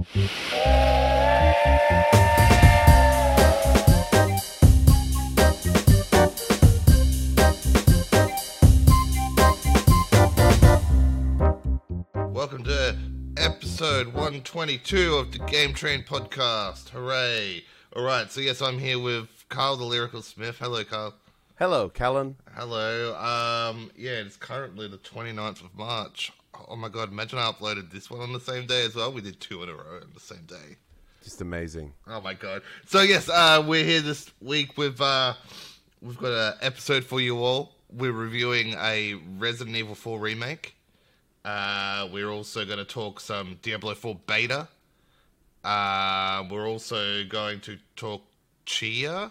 Welcome to episode 122 of the Game Train podcast. Hooray! All right, so yes, I'm here with Karl the Lyrical Smith. Hello, Karl. Hello, Callan. Hello. Um, yeah, it's currently the 29th of March. Oh my god, imagine I uploaded this one on the same day as well. We did two in a row on the same day. Just amazing. Oh my god. So yes, uh, we're here this week with uh, we've got an episode for you all. We're reviewing a Resident Evil 4 remake. Uh, we're also going to talk some Diablo 4 beta. Uh, we're also going to talk Tchia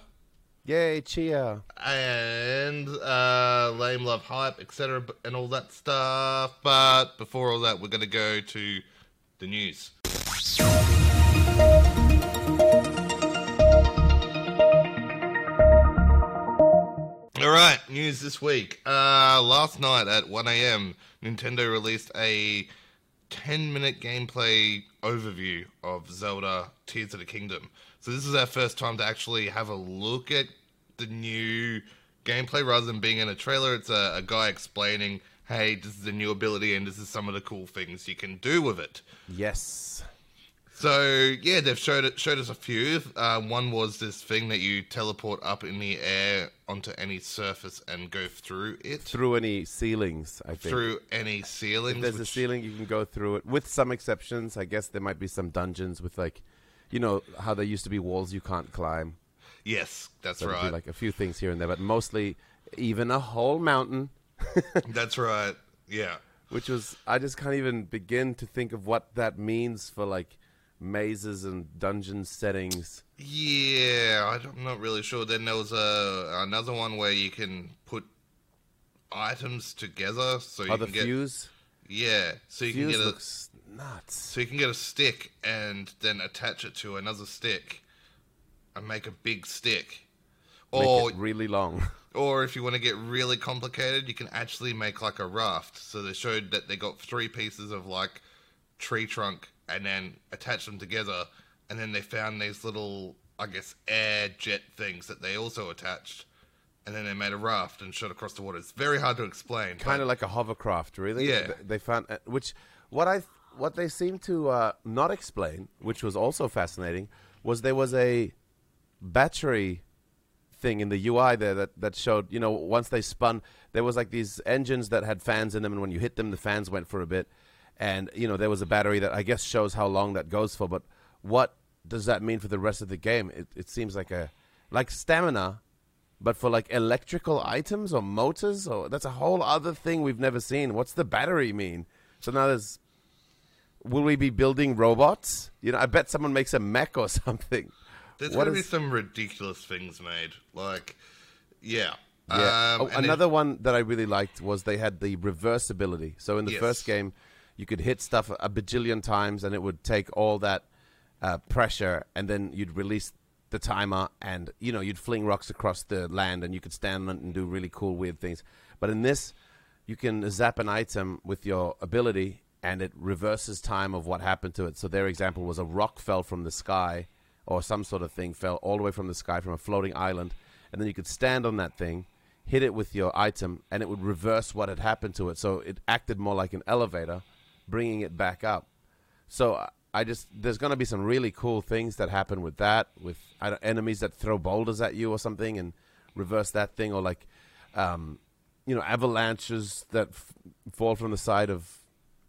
Yay, Tchia. and uh, lame love hype, etc., and all that stuff. But before all that, we're going to go to the news. All right, news this week. Uh, last night at 1 a.m., Nintendo released a 10 minute gameplay overview of Zelda Tears of the Kingdom. So, this is our first time to actually have a look at the new gameplay rather than being in a trailer. It's a, a guy explaining, hey, this is a new ability and this is some of the cool things you can do with it. Yes. So yeah, they've showed it, showed us a few. Uh, one was this thing that you teleport up in the air onto any surface and go through it Through any ceilings, I think. through any if ceilings. there's a ceiling, you can go through it. With some exceptions, I guess there might be some dungeons with like, you know, how there used to be walls you can't climb. Yes, that's So right. like a few things here and there, but mostly even a whole mountain, That's right. Yeah. which was I just can't even begin to think of what that means for like mazes and dungeon settings. Yeah, I'm not really sure. Then there was a another one where you can put items together, so you Oh, can get fuse. yeah, so you Fuse can get a looks nuts. so you can get a stick and then attach it to another stick and make a big stick. Make Or it really long. or if you want to get really complicated, you can actually make like a raft. So they showed that they got three pieces of like tree trunk and then attached them together, and then they found these little, I guess, air jet things that they also attached, and then they made a raft and shot across the water. It's very hard to explain. kind of like a hovercraft, really. Yeah. They found uh, which what I what they seemed to uh, not explain, which was also fascinating, was there was a battery thing in the UI there that, that showed you know once they spun there was like these engines that had fans in them and when you hit them the fans went for a bit. And you know there was a battery that I guess shows how long that goes for but what does that mean for the rest of the game? It, it seems like a like stamina but for like electrical items or motors or that's a whole other thing we've never seen. What's the battery mean? So now there's will we be building robots? You know i bet someone makes a mech or something There's going to be some ridiculous things made. Like, yeah. Yeah. Um, oh, and then- another one that I really liked was they had the reversibility. So in the Yes. first game, you could hit stuff a bajillion times, and it would take all that uh, pressure, and then you'd release the timer, and you know you'd fling rocks across the land, and you could stand on it and do really cool, weird things. But in this, you can zap an item with your ability, and it reverses time of what happened to it. So their example was a rock fell from the sky, or some sort of thing fell all the way from the sky from a floating island, and then you could stand on that thing, hit it with your item, and it would reverse what had happened to it. So it acted more like an elevator, bringing it back up. So I- I just there's going to be some really cool things that happen with that, with I don't, enemies that throw boulders at you or something and reverse that thing, or like, um, you know, avalanches that f- fall from the side of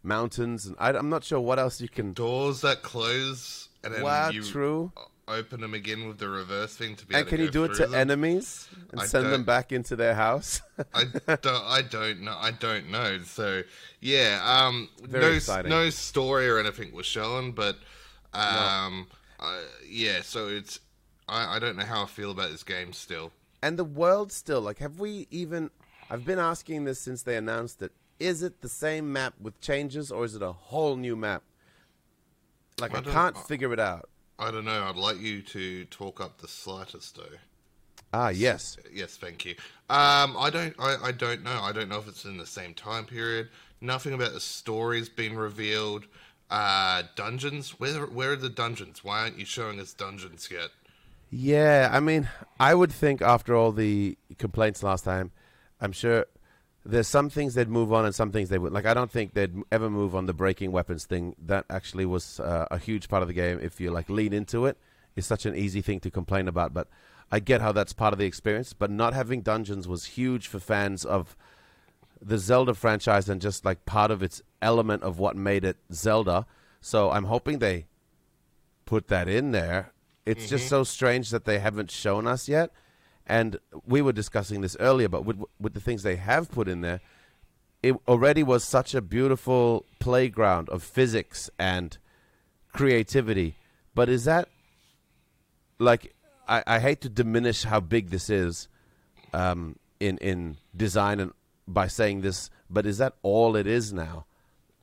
mountains, and I, I'm not sure what else you can. doors that close and then Wow, you true. Open them again with the reverse thing to be And able can to you do it to them. enemies and I send them back into their house? I don't, I don't know. I don't know. So yeah, um, Very no, exciting. no story or anything was shown, but um, I- yeah. So it's I, I don't know how I feel about this game still. and the world still like have we even i've been asking this since they announced it is it the same map with changes or is it a whole new map like I i, can't figure it out I don't know. I'd like you to talk up the slightest though. ah yes Yes, thank you. Um, I don't. I, I don't know. I don't know if it's in the same time period. Nothing about the story's been revealed. Uh, dungeons. Where where are the dungeons? Why aren't you showing us dungeons yet? Yeah, I mean, I would think after all the complaints last time, I'm sure there's some things they'd move on and some things they would like. I don't think they'd ever move on the breaking weapons thing. That actually was uh, a huge part of the game. If you like lean into it, it's such an easy thing to complain about. But I get how that's part of the experience. But not having dungeons was huge for fans of the Zelda franchise and just like part of its element of what made it Zelda. So I'm hoping they put that in there. It's just so strange that they haven't shown us yet. And we were discussing this earlier, but with with the things they have put in there, it already was such a beautiful playground of physics and creativity. But is that like I, I hate to diminish how big this is um, in in design and by saying this, but is that all it is now?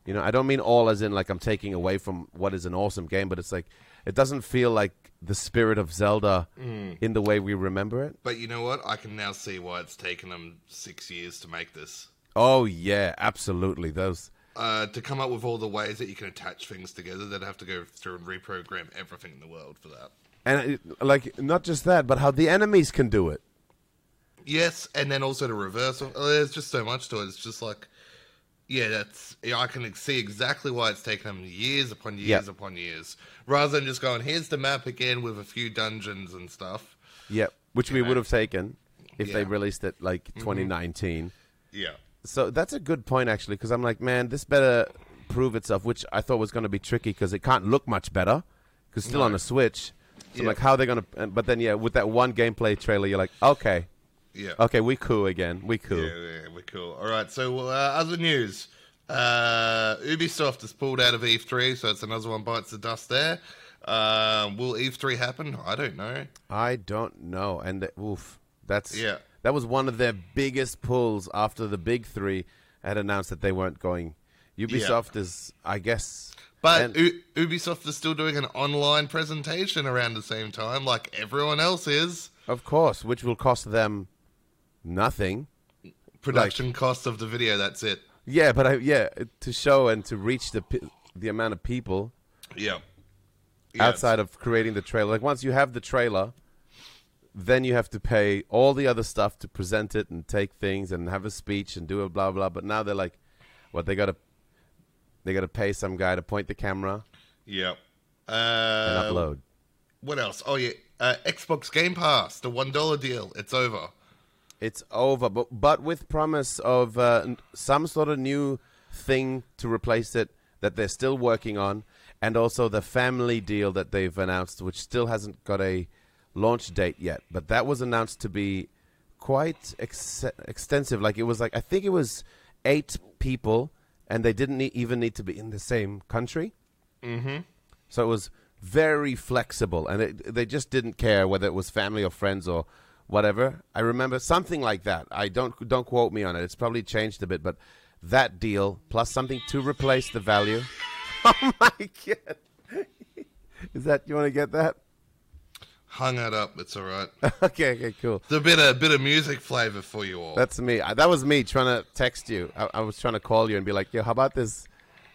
You know, I don't mean all as in like I'm taking away from what is an awesome game, but it's like it doesn't feel like the spirit of Zelda in the way we remember it. But you know what? I can now see why it's taken them six years to make this. Oh yeah, absolutely. Those Uh, to come up with all the ways that you can attach things together, they'd have to go through and reprogram everything in the world for that. and it, like not just that, but how the enemies can do it. Yes, and then also the reverse. There's just so much to it. It's just like, yeah, that's. Yeah, I can see exactly why it's taken them years upon years Yep. upon years, rather than just going, here's the map again with a few dungeons and stuff. Yep, which we know. would have taken if they released it like mm-hmm. 2019. Yeah. So that's a good point actually, because I'm like, man, this better prove itself, which I thought was going to be tricky because it can't look much better because still No. on a Switch. So I'm like, how are they going to? But then yeah, with that one gameplay trailer, you're like, okay, Yeah. okay, we cool again, we cool. Yeah, yeah, we're cool. All right, so uh, other news. Uh, Ubisoft has pulled out of E3, so it's another one bites the dust there. Uh, will E3 happen? I don't know. I don't know, and uh, oof, that's Yeah. That was one of their biggest pulls after the big three had announced that they weren't going. Ubisoft is, I guess, But and- U- Ubisoft is still doing an online presentation around the same time, like everyone else is. of course, which will cost them nothing. Production cost of the video, that's it. Yeah, but I, yeah, to show and to reach the the amount of people Yeah. outside of creating the trailer. Like once you have the trailer, then you have to pay all the other stuff to present it and take things and have a speech and do a blah blah. But now they're like, what they got to they got to pay some guy to point the camera Yeah. and Uh, upload. What else? Oh, yeah. Uh, Xbox Game Pass, the $1 deal. It's over. It's over, but but with promise of uh, some sort of new thing to replace it that they're still working on, and also the family deal that they've announced, which still hasn't got a launch date yet. But that was announced to be quite ex- extensive. Like it was like I think it was eight people, and they didn't need, even need to be in the same country. Mm-hmm. So it was very flexible, and it, they just didn't care whether it was family or friends or whatever. I remember something like that. I don't don't quote me on it. It's probably changed a bit, but that deal plus something to replace the value. Oh my god! Is that you want to get that? Hung it up. It's all right. okay, okay, cool. It's a bit of, bit of music flavor for you all. That's me. I, that was me trying to text you. I, I was trying to call you and be like, "Yo, how about this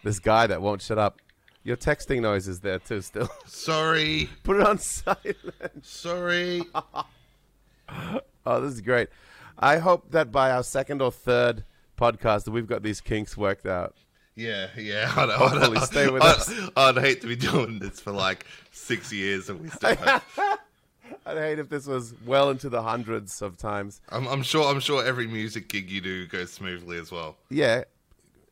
this guy that won't shut up?" Your texting noise is there too. Still, Sorry. put it on silent. Sorry. Oh, this is great. I hope that by our second or third podcast that we've got these kinks worked out. Yeah, yeah. I'd, Hopefully I'd, stay with I'd, us. I'd hate to be doing this for like six years and we still have. I'd hate if this was well into the hundreds of times. I'm, I'm sure. I'm sure every music gig you do goes smoothly as well. Yeah,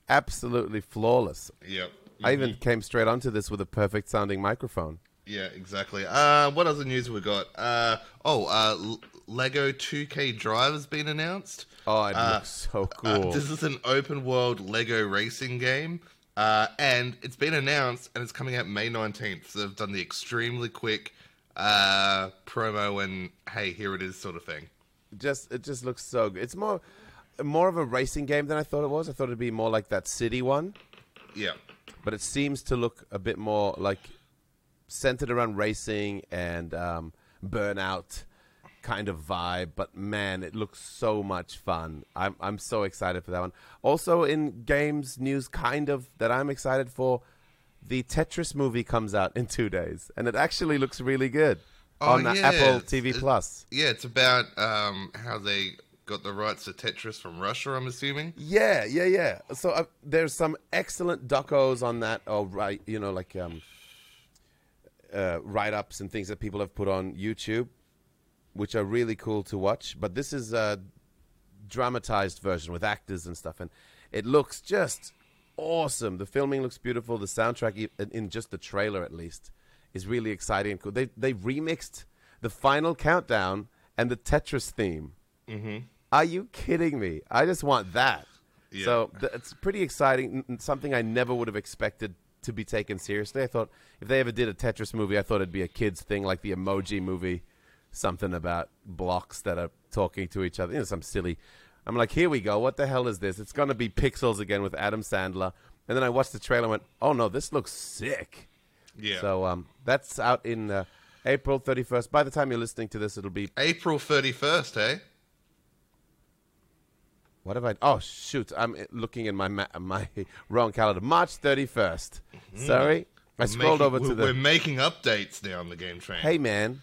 absolutely flawless. Yep. I even came straight onto this with a perfect sounding microphone. Yeah, exactly. Uh, what other news we got? Uh, oh, uh, Lego 2K Drive has been announced. Oh, it Uh, looks so Uh, cool. this is an open world Lego racing game, uh, and it's been announced and it's coming out May 19th. So they've done the extremely quick uh, promo and hey, here it is sort of thing. just it just looks so good. It's more more of a racing game than I thought it was. I thought it'd be more like that city one, Yeah. but it seems to look a bit more like centered around racing and um, burnout kind of vibe. But man, it looks so much fun. I'm I'm so excited for that one. Also in games news, kind of that I'm excited for. the Tetris movie comes out in two days, and it actually looks really good Oh, on yeah, Apple TV Plus. Yeah, it's about um, how they got the rights to Tetris from Russia. I'm assuming. Yeah, yeah, yeah. So uh, there's some excellent docos on that, or right, you know, like um, uh, write-ups and things that people have put on YouTube, which are really cool to watch. But this is a dramatized version with actors and stuff, and it looks just awesome. The filming looks beautiful. The soundtrack, in- just the trailer at least, is really exciting and cool. They they remixed the final countdown and the Tetris theme. Mm-hmm. Are you kidding me? I just want that. Yeah. So th- it's pretty exciting. n- Something I never would have expected to be taken seriously. I thought if they ever did a Tetris movie, I thought it'd be a kids thing like the Emoji movie, something about blocks that are talking to each other. You know, some silly. I'm like, here we go. What the hell is this? It's gonna be Pixels again with Adam Sandler. And then I watched the trailer and went, oh no, this looks sick. Yeah. So um, that's out in uh, April 31st. By the time you're listening to this, it'll be April 31st, eh? What have I? Oh shoot! I'm uh, looking in my ma- my wrong calendar. March 31st. Sorry, I scrolled Making- over to we're, the. We're making updates now on the game train. Hey man,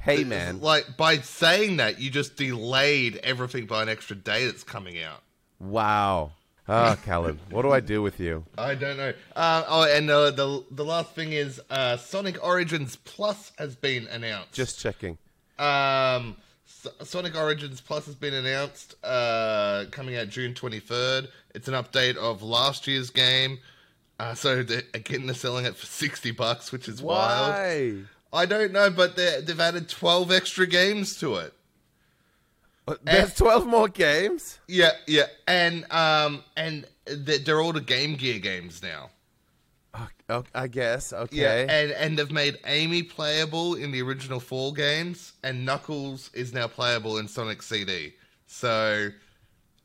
hey man. Like by saying that, you just delayed everything by an extra day that's coming out. Wow. Oh, Callan, what do I do with you? I don't know. Uh, oh, and uh, the the last thing is uh, Sonic Origins Plus has been announced. Just checking. Um, S- Sonic Origins Plus has been announced, uh, coming out June 23rd. It's an update of last year's game. Uh, so they again, they're selling it for 60 bucks, which is wild. I don't know, but they- they've added 12 extra games to it. Uh, There's 12 more games. Yeah, yeah, and um, and they- they're all the Game Gear games now. Oh, I guess. Okay. Yeah, and and they've made Amy playable in the original four games, and Knuckles is now playable in Sonic CD. So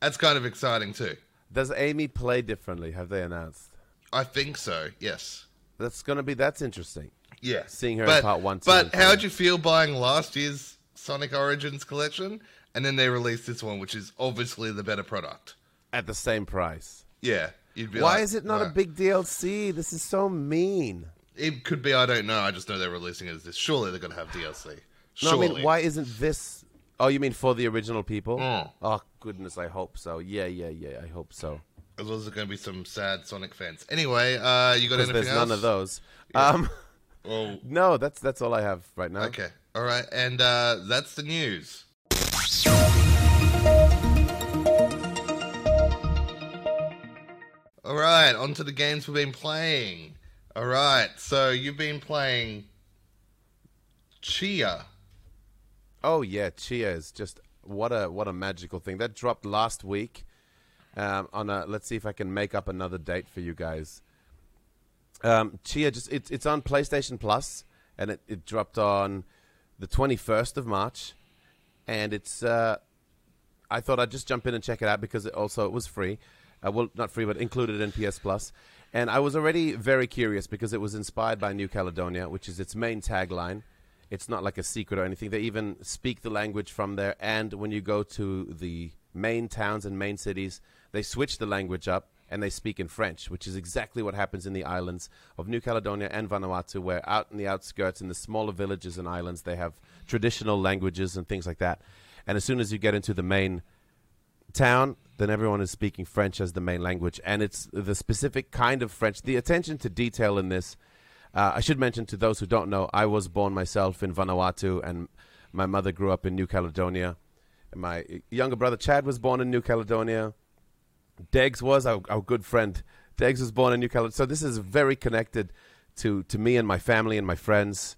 that's kind of exciting too. Does Amy play differently? Have they announced? I think so. Yes. That's gonna be. That's interesting. Yeah. Seeing her in but, part one, two, But how'd you feel buying last year's Sonic Origins collection, and then they released this one, which is obviously the better product? At the same price. Yeah. You'd be Why like, is it not a big DLC? This is so mean. It could be. I don't know. I just know they're releasing it as this. Surely they're gonna have DLC. No, Surely. I mean, why isn't this? Oh, you mean for the original people? Mm. Oh goodness, I hope so. Yeah, yeah, yeah. I hope so. As well as there's going to be some sad Sonic fans. Anyway, uh, you got anything there's else? none of those. Um, Oh, no, that's that's all I have right now. okay. All right, and uh, that's the news. All right, on to the games we've been playing. All right, so you've been playing Tchia. Oh yeah, Tchia is just what a what a magical thing that dropped last week. Um, on a let's see if I can make up another date for you guys. Um, Tchia just it's it's on PlayStation Plus and it, it dropped on the 21st of March, and it's uh, I thought I'd just jump in and check it out because it also it was free. Uh, well, not free, but included in PS And I was already very curious because it was inspired by New Caledonia, which is its main tagline. It's not like a secret or anything. They even speak the language from there. And when you go to the main towns and main cities, they switch the language up and they speak in French, which is exactly what happens in the islands of New Caledonia and Vanuatu, where out in the outskirts, in the smaller villages and islands, they have traditional languages and things like that. And as soon as you get into the main town, then everyone is speaking French as the main language, and it's the specific kind of French. The attention to detail in this, uh, I should mention to those who don't know, I was born myself in Vanuatu, and my mother grew up in New Caledonia. My younger brother Chad was born in New Caledonia. Degs was our, our good friend. Degs was born in New Caledonia, so this is very connected to to me and my family and my friends.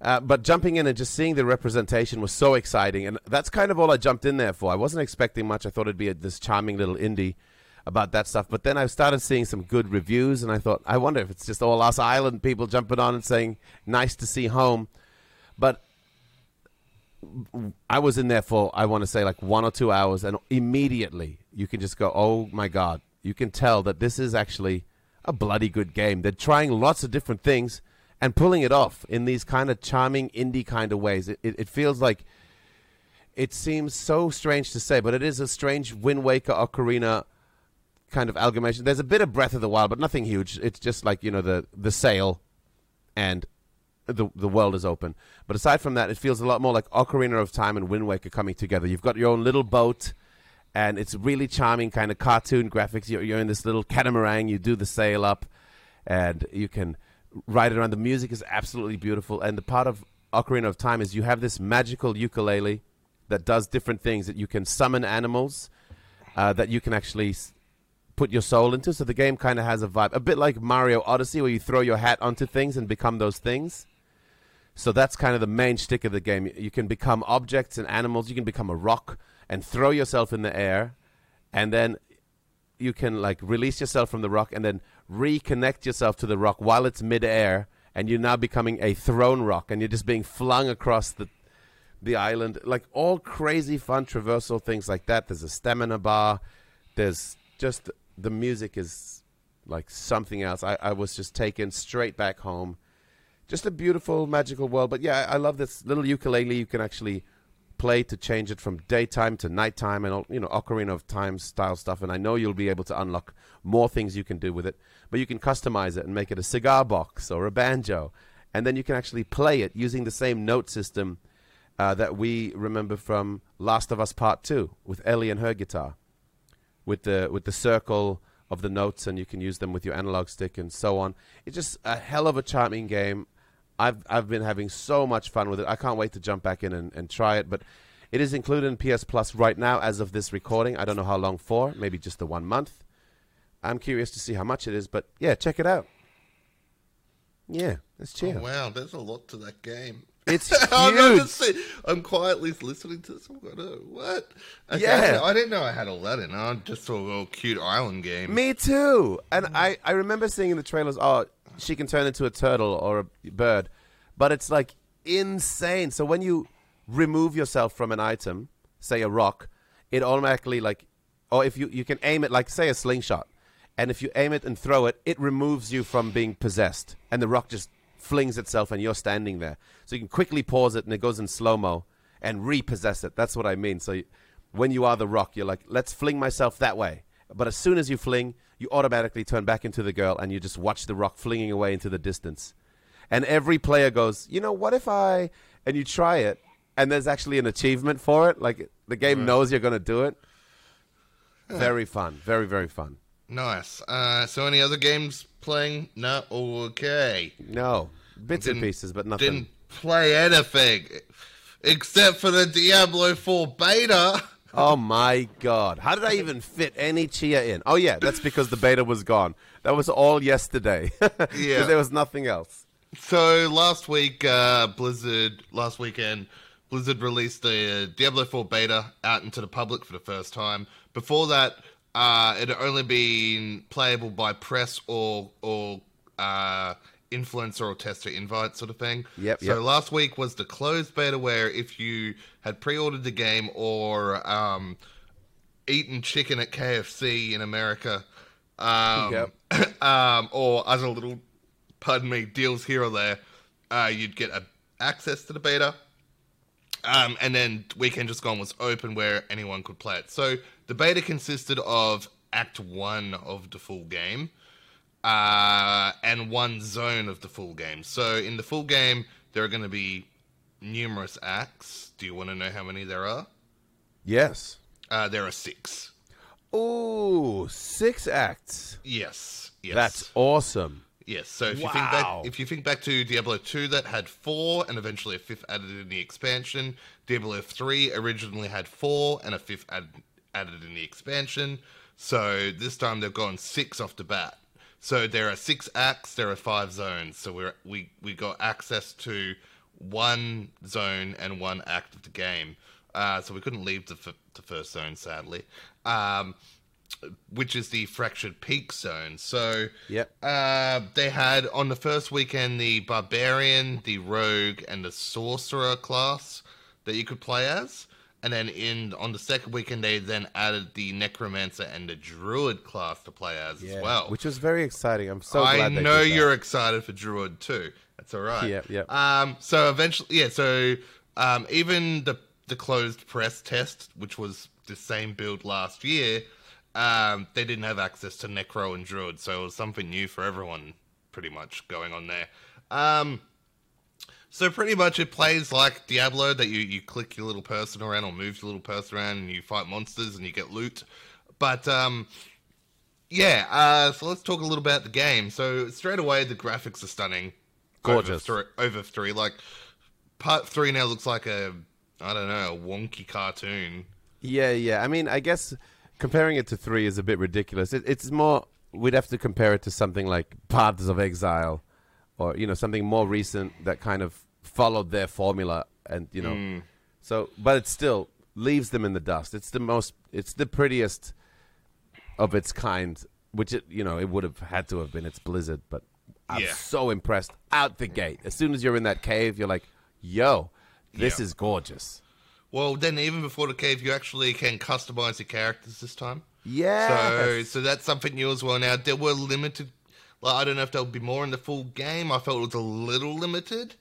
Uh, but jumping in and just seeing the representation was so exciting, and that's kind of all I jumped in there for. I wasn't expecting much. I thought it'd be a, this charming little indie about that stuff. But then I started seeing some good reviews, and I thought, I wonder if it's just all us island people jumping on and saying, "Nice to see home." But I was in there for I want to say like one or two hours, and immediately you can just go, "Oh my god!" You can tell that this is actually a bloody good game. They're trying lots of different things and pulling it off in these kind of charming indie kind of ways. It, it, it feels like it seems so strange to say, but it is a strange Wind Waker Ocarina kind of amalgamation. There's a bit of Breath of the Wild, but nothing huge. It's just like you know the the sail, and the the world is open. But aside from that, it feels a lot more like Ocarina of Time and Wind Waker coming together. You've got your own little boat, and it's really charming, kind of cartoon graphics. You're, you're in this little catamaran. You do the sail up, and you can ride around. The music is absolutely beautiful, and the part of Ocarina of Time is you have this magical ukulele that does different things. That you can summon animals, uh, that you can actually put your soul into. So the game kind of has a vibe, a bit like Mario Odyssey, where you throw your hat onto things and become those things. So that's kind of the main stick of the game. You can become objects and animals. You can become a rock and throw yourself in the air, and then you can like release yourself from the rock and then reconnect yourself to the rock while it's midair, and you're now becoming a thrown rock, and you're just being flung across the the island. Like all crazy fun traversal things like that. There's a stamina bar. There's just the music is like something else. I, I was just taken straight back home just a beautiful magical world. But yeah, I love this little ukulele. You can actually play to change it from daytime to nighttime, and all you know, Ocarina of Time style stuff. And I know you'll be able to unlock more things you can do with it. But you can customize it and make it a cigar box or a banjo, and then you can actually play it using the same note system uh, that we remember from Last of Us Part Two with Ellie and her guitar, with the with the circle of the notes, and you can use them with your analog stick and so on. It's just a hell of a charming game. I've I've been having so much fun with it. I can't wait to jump back in and, and try it. But it is included in PS Plus right now as of this recording. I don't know how long for. Maybe just the one month. I'm curious to see how much it is. But yeah, check it out. Yeah, let's cheer. Oh, wow, there's a lot to that game. It's I'm, not huge. I'm quietly listening to this. I'm going, oh, what? Okay, Yeah. I didn't know I had all that in. I just saw a little cute island game. Me too. And I, I remember seeing in the trailers, oh, she can turn into a turtle or a bird. But it's like insane. So when you remove yourself from an item, say a rock, it automatically like or if you you can aim it like say a slingshot. And if you aim it and throw it, it removes you from being possessed. And the rock just flings itself and you're standing there. So you can quickly pause it and it goes in slow-mo and repossess it. That's what I mean. So you, when you are the rock, you're like, let's fling myself that way. But as soon as you fling, you automatically turn back into the girl and you just watch the rock flinging away into the distance. And every player goes, you know, what if I. And you try it, and there's actually an achievement for it. Like the game knows you're going to do it. Very fun. Very, very fun. Nice. Uh, so, any other games playing? No. Okay. No. Bits and Didn't- pieces, but nothing. Didn't play anything except for the Diablo 4 beta. Oh my god. How did I even fit any Tchia in? Oh yeah, that's because the beta was gone. That was all yesterday. yeah, there was nothing else. So last week, uh, Blizzard, last weekend, Blizzard released the Diablo 4 beta out into the public for the first time. Before that, uh, it had only been playable by press or or uh, influencer or tester invite sort of thing. Yep, So yep. last week was the closed beta where if you had pre-ordered the game or um, eaten chicken at KFC in America, um, Yep. um, or other little, pardon me, deals here or there, uh, you'd get a, access to the beta. Um, and then Weekend Just Gone was open where anyone could play it. So the beta consisted of Act 1 of the full game uh, and one zone of the full game. So in the full game, there are going to be numerous acts. Do you want to know how many there are? Yes. Uh, there are six. Ooh, six acts. Yes. Yes. That's awesome. Yes, so if you think back, if you think back to Diablo 2, that had four, and eventually a fifth added in the expansion. Diablo 3 originally had four, and a fifth added, added in the expansion. So this time they've gone six off the bat. So there are six acts, there are five zones. So we're, we we got access to one zone and one act of the game. Uh, so we couldn't leave the, f- the first zone, sadly. Um, which is the fractured peak zone. So Yep. uh, they had on the first weekend the barbarian, the rogue, and the sorcerer class that you could play as. And then in on the second weekend, they then added the necromancer and the druid class to play as as well. Which was very exciting. I'm so I know you're excited for Druid too. That's all right. Yep, yep. Um, so eventually, yeah. So um, even the the closed press test, which was the same build last year, um, they didn't have access to Necro and Druid, so it was something new for everyone, pretty much going on there. Um, so pretty much it plays like Diablo that you, you click your little person around or move your little person around and you fight monsters and you get loot. But um, yeah, uh, so let's talk a little about the game. So straight away the graphics are stunning. Gorgeous. Over three, over three. Like part three now looks like a I don't know, a wonky cartoon. Yeah, yeah. I mean, I guess comparing it to three is a bit ridiculous. It, it's more. We'd have to compare it to something like Paths of Exile, or you know something more recent that kind of followed their formula, and you know. Mm. So, but it still leaves them in the dust. It's the most. It's the prettiest of its kind, which it you know it would have had to have been. It's Blizzard, but I'm Yeah. so impressed out the gate. As soon as you're in that cave, you're like, "Yo, this Yeah. is gorgeous." Well, then even before the cave, you actually can customize your characters this time. Yeah. So, so that's something new as well. Now there were limited. Like, I don't know if there'll be more in the full game. I felt it was a little limited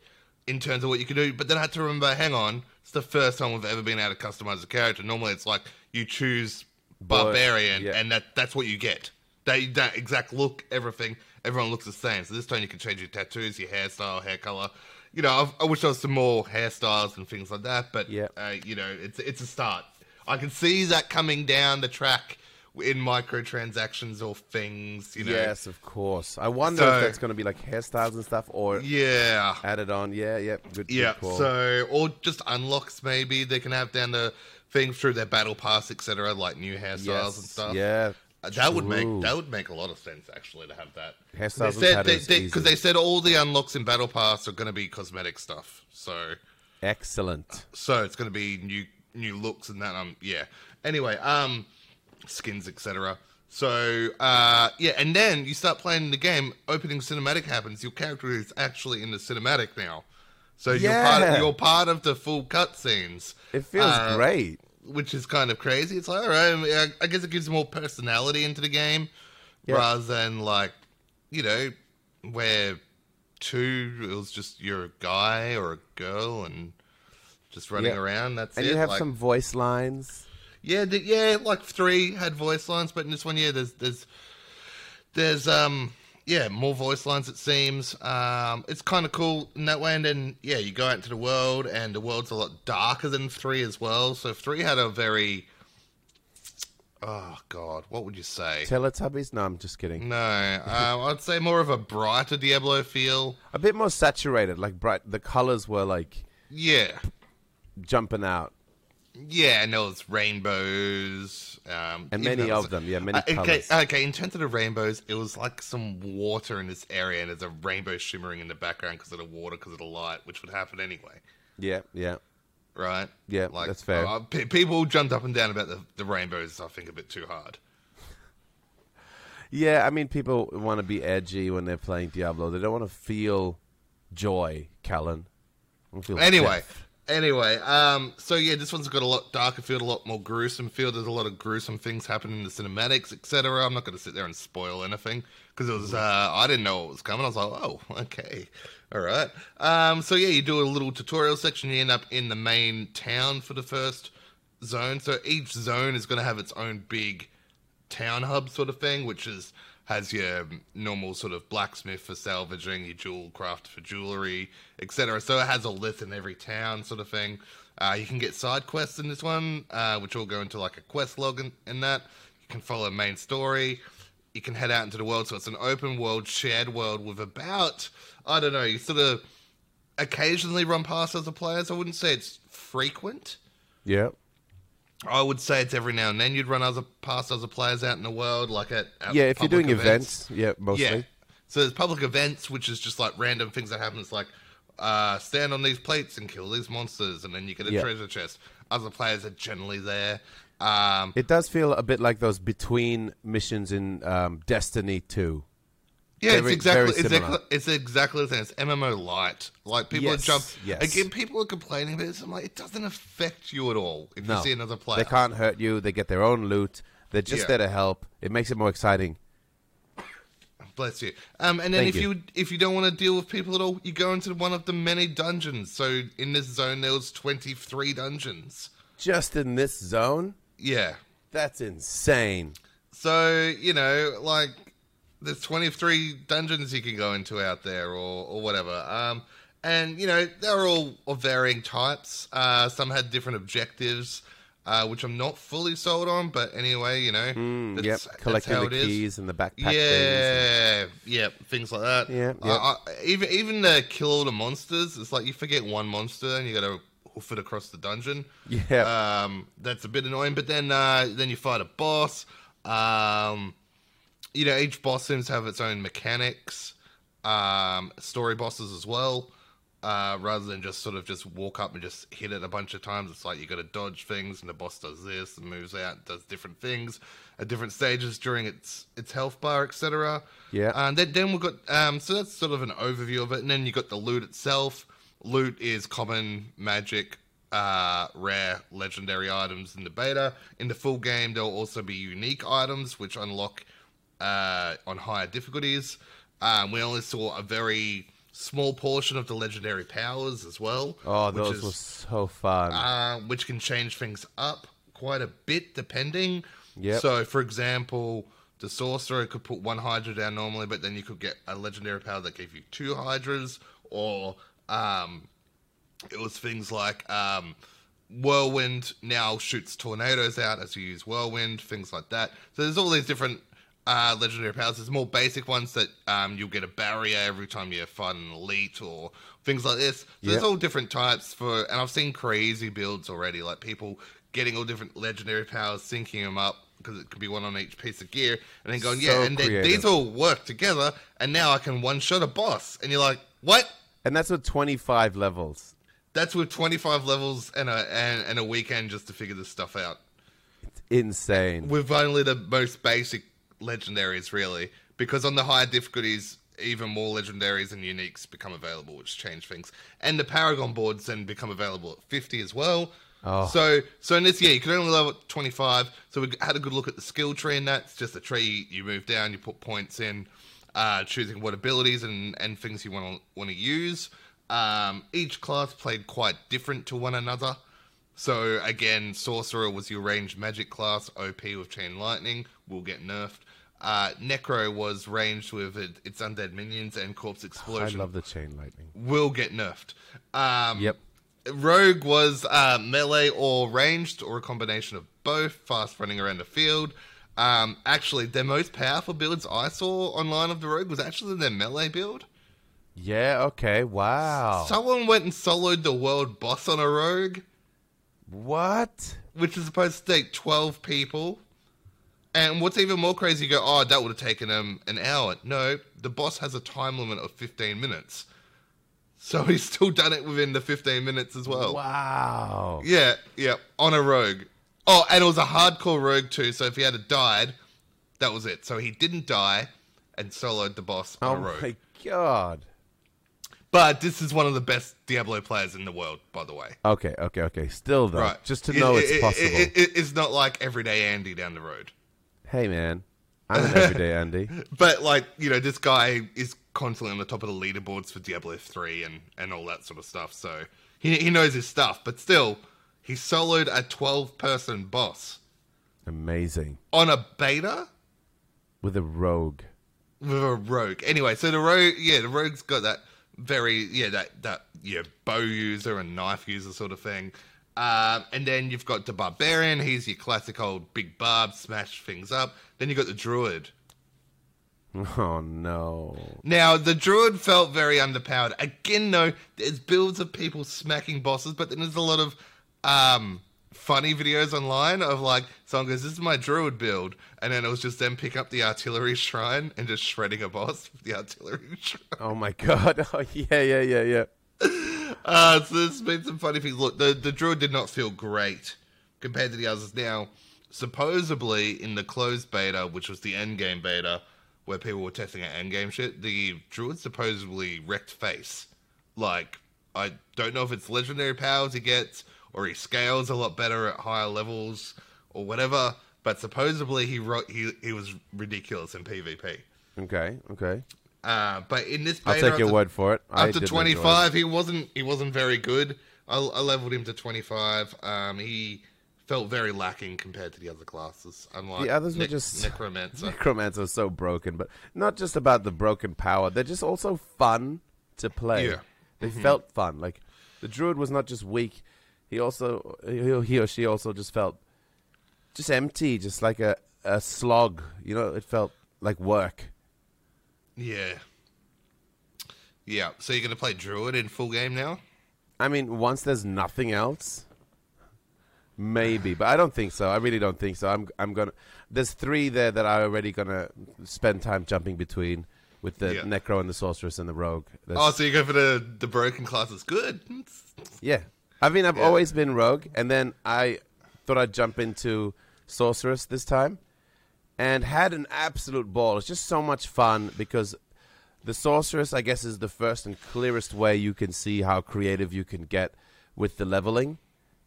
in terms of what you could do. But then I had to remember, hang on, it's the first time we've ever been able to customize a character. Normally, it's like you choose barbarian, yeah. and that that's what you get. That that exact look, everything. Everyone looks the same. So this time you can change your tattoos, your hairstyle, hair color. You know, I've, I wish there was some more hairstyles and things like that. But Yeah. uh, you know, it's it's a start. I can see that coming down the track in microtransactions or things. You know, Yes, of course. I wonder So- if that's going to be like hairstyles and stuff or yeah, added on. Yeah, yeah. Good, yeah. good. So or just unlocks maybe they can have down the thing through their battle pass, etc. Like new hairstyles yes, and stuff. Yeah. Uh, That would make that would make a lot of sense actually to have that. Hairstyles they because easy. they, said all the unlocks in Battle Pass are going to be cosmetic stuff. So Excellent. so it's going to be new new looks and that. Um, yeah. Anyway, um, skins etc. So uh, yeah, and then you start playing the game. Opening cinematic happens. Your character is actually in the cinematic now. So you're part of, you're part of the full cutscenes. It feels Uh, great. which is kind of crazy. It's like, all right, I, mean, I- I guess it gives more personality into the game Yeah. rather than like, you know, where two it was just you're a guy or a girl and just running Yeah. around. That's it. And it. you have like, some voice lines. Yeah, the, yeah, like three had voice lines, but in this one, yeah, there's there's there's um yeah more voice lines. It seems um it's kind of cool in that way. And then yeah, you go out into the world, and the world's a lot darker than three as well. So three had a very oh god, what would you say? Teletubbies? No, I'm just kidding. No, um, I'd say more of a brighter Diablo feel. A bit more saturated, like bright. The colors were like Yeah, jumping out. Yeah, and there was rainbows. Um, And many of them, yeah, many Uh, okay, okay, in terms of the rainbows, it was like some water in this area, and there's a rainbow shimmering in the background because of the water, because of the light, which would happen anyway, Yeah, yeah. right? Yeah, like, that's fair. uh, pe- people jumped up and down about the, the rainbows, I think, a bit too hard. Yeah, I mean, people want to be edgy when they're playing Diablo. They don't want to feel joy, Callan. Anyway, death. Anyway, um, so yeah, this one's got a lot darker feel, a lot more gruesome feel. There's a lot of gruesome things happening in the cinematics, etc. I'm not going to sit there and spoil anything because it was uh, I didn't know what was coming. I was like, oh, okay, all right. Um, so yeah, you do a little tutorial section. You end up in the main town for the first zone. So each zone is going to have its own big town hub sort of thing, which is has your normal sort of blacksmith for salvaging, your jewel craft for jewelry, etc. So it has a this in every town sort of thing. Uh, you can get side quests in this one, uh, which will go into like a quest log in, in that. You can follow main story. You can head out into the world. So it's an open world, shared world with about, I don't know, you sort of occasionally run past other players. I wouldn't say it's frequent. yeah. I would say it's every now and then you'd run other past other players out in the world, like at, at Yeah, if you're doing events, yeah, mostly. Yeah. So there's public events, which is just like random things that happen. It's like uh, stand on these plates and kill these monsters, and then you get a Yeah. treasure chest. Other players are generally there. Um, It does feel a bit like those between missions in um, Destiny 2. Yeah, very- it's exactly it's exactly, it's exactly the same. It's MMO light. Like people Yes, jump yes. again. People are complaining about this. I'm like, it doesn't affect you at all if No. you see another player. They can't hurt you. They get their own loot. They're just Yeah. there to help. It makes it more exciting. Bless you. Um, and then Thank if you. you. if you don't want to deal with people at all, you go into one of the many dungeons. So in this zone, there was twenty three dungeons. Just in this zone? Yeah. That's insane. So you know, like there's 23 dungeons you can go into out there, or or whatever. Um, and you know they're all of varying types. Uh, some had different objectives. Uh, which I'm not fully sold on, but anyway, you know, Mm, yep, collecting the it is. keys and the backpack things. and- Yeah, yeah, things like that. Yeah, Uh. I- even even the kill all the monsters. It's like you forget one monster and you got to hoof it across the dungeon. Yeah. um, that's a bit annoying. But then uh, then you fight a boss. Um, you know, each boss seems to have its own mechanics. Um, story bosses as well. Uh, rather than just sort of just walk up and just hit it a bunch of times, it's like you got to dodge things, and the boss does this and moves out, does different things at different stages during its its health bar, etc. Yeah. And then then we've got um, so that's sort of an overview of it, and then you got the loot itself. Loot is common, magic, uh, rare, legendary items in the beta. In the full game, there'll also be unique items which unlock uh, on higher difficulties. Um, we only saw a very small portion of the legendary powers as well. Oh, which those is- were so fun. uh, which can change things up quite a bit depending. Yep. So, for example, the sorcerer could put one Hydra down normally, but then you could get a legendary power that gave you two Hydras, or um, it was things like um, Whirlwind now shoots tornadoes out as you use Whirlwind, things like that. So there's all these different uh, legendary powers. There's more basic ones that um, you'll get a barrier every time you fight an elite or things like this. So there's all different types for, and I've seen crazy builds already, like people getting all different legendary powers, syncing them up because it could be one on each piece of gear, and then going, So yeah, and they, these all work together, and now I can one shot a boss, and you're like, what? and that's with 25 levels. That's with 25 levels and a and, and a weekend just to figure this stuff out. It's insane. With only the most basic legendaries, really, because on the higher difficulties, even more legendaries and uniques become available, which change things. And the Paragon boards then become available at 50 as well. Oh. So, so in this year, you could only level at 25. So we had a good look at the skill tree, and that's just a tree you move down, you put points in, uh, choosing what abilities and, and things you want to want to use. Um, each class played quite different to one another. So again, sorcerer was your ranged magic class. OP with chain lightning will get nerfed. Uh, Necro was ranged with it, its undead minions, and corpse explosion. I love the chain lightning. will get nerfed. Um, Yep. Rogue was uh, melee or ranged, or a combination of both, fast running around the field. Um, actually, their most powerful builds I saw online of the Rogue was actually their melee build. Yeah, okay. Wow. Someone went and soloed the world boss on a Rogue, what? which is supposed to take 12 people. And what's even more crazy, you go, oh, that would have taken him an hour. No, the boss has a time limit of 15 minutes. So he's still done it within the 15 minutes as well. Wow. Yeah, yeah, on a rogue. Oh, and it was a hardcore rogue too. So if he had died, that was it. So he didn't die and soloed the boss on Oh a rogue. my god. But this is one of the best Diablo players in the world, by the way. Okay, okay, okay. Still though, Right, just to know it- it's it- possible. it- it- it's not like everyday Andy down the road. Hey man, I'm an everyday Andy. But like you know, this guy is constantly on the top of the leaderboards for Diablo three and and all that sort of stuff. So he he knows his stuff. But still, he soloed a twelve person boss Amazing. on a beta. With a rogue. with a rogue. Anyway, so the rogue, yeah, the rogue's got that very, yeah, that that yeah, bow user and knife user sort of thing. Um, and then you've got the barbarian. He's your classic old big barb, smash things up. Then you got the druid. Oh no. Now the druid felt very underpowered. Again, though, there's builds of people smacking bosses, but then there's a lot of um, funny videos online of like someone goes, "This is my druid build," and then it was just them pick up the artillery shrine and just shredding a boss with the artillery shrine. Oh my god. Oh yeah, yeah, yeah, yeah. Uh, so there's been some funny things. Look, the, the druid did not feel great compared to the others. Now, supposedly in the closed beta, which was the end game beta, where people were testing out end game shit, the druid supposedly wrecked face. Like, I don't know if it's legendary powers he gets or he scales a lot better at higher levels or whatever. But supposedly he he he was ridiculous in PvP. Okay, okay. Uh, but in this I'll take your word for it. I didn't enjoy it. 25 he wasn't he wasn't very good I, I leveled him to 25 um he felt very lacking compared to the other classes. Unlike The others were just- necromancer. Necromancer so broken, but not just about the broken power. They're just also fun to play. Yeah. They felt fun. Like the druid was not just weak; he also he, he or she also just felt just empty, just like a a slog. You know, it felt like work. Yeah, yeah. So you're gonna play druid in full game now? I mean, once there's nothing else, maybe, but I don't think so. I really don't think so. I'm I'm gonna. There's three there that I'm already gonna spend time jumping between with the Yeah. necro and the sorceress and the rogue. There's- Oh, so you go for the the broken classes? Good. Yeah. I mean, I've Yeah. always been rogue, and then I thought I'd jump into sorceress this time, and had an absolute ball. It's just so much fun because the sorceress, I guess, is the first and clearest way you can see how creative you can get with the leveling,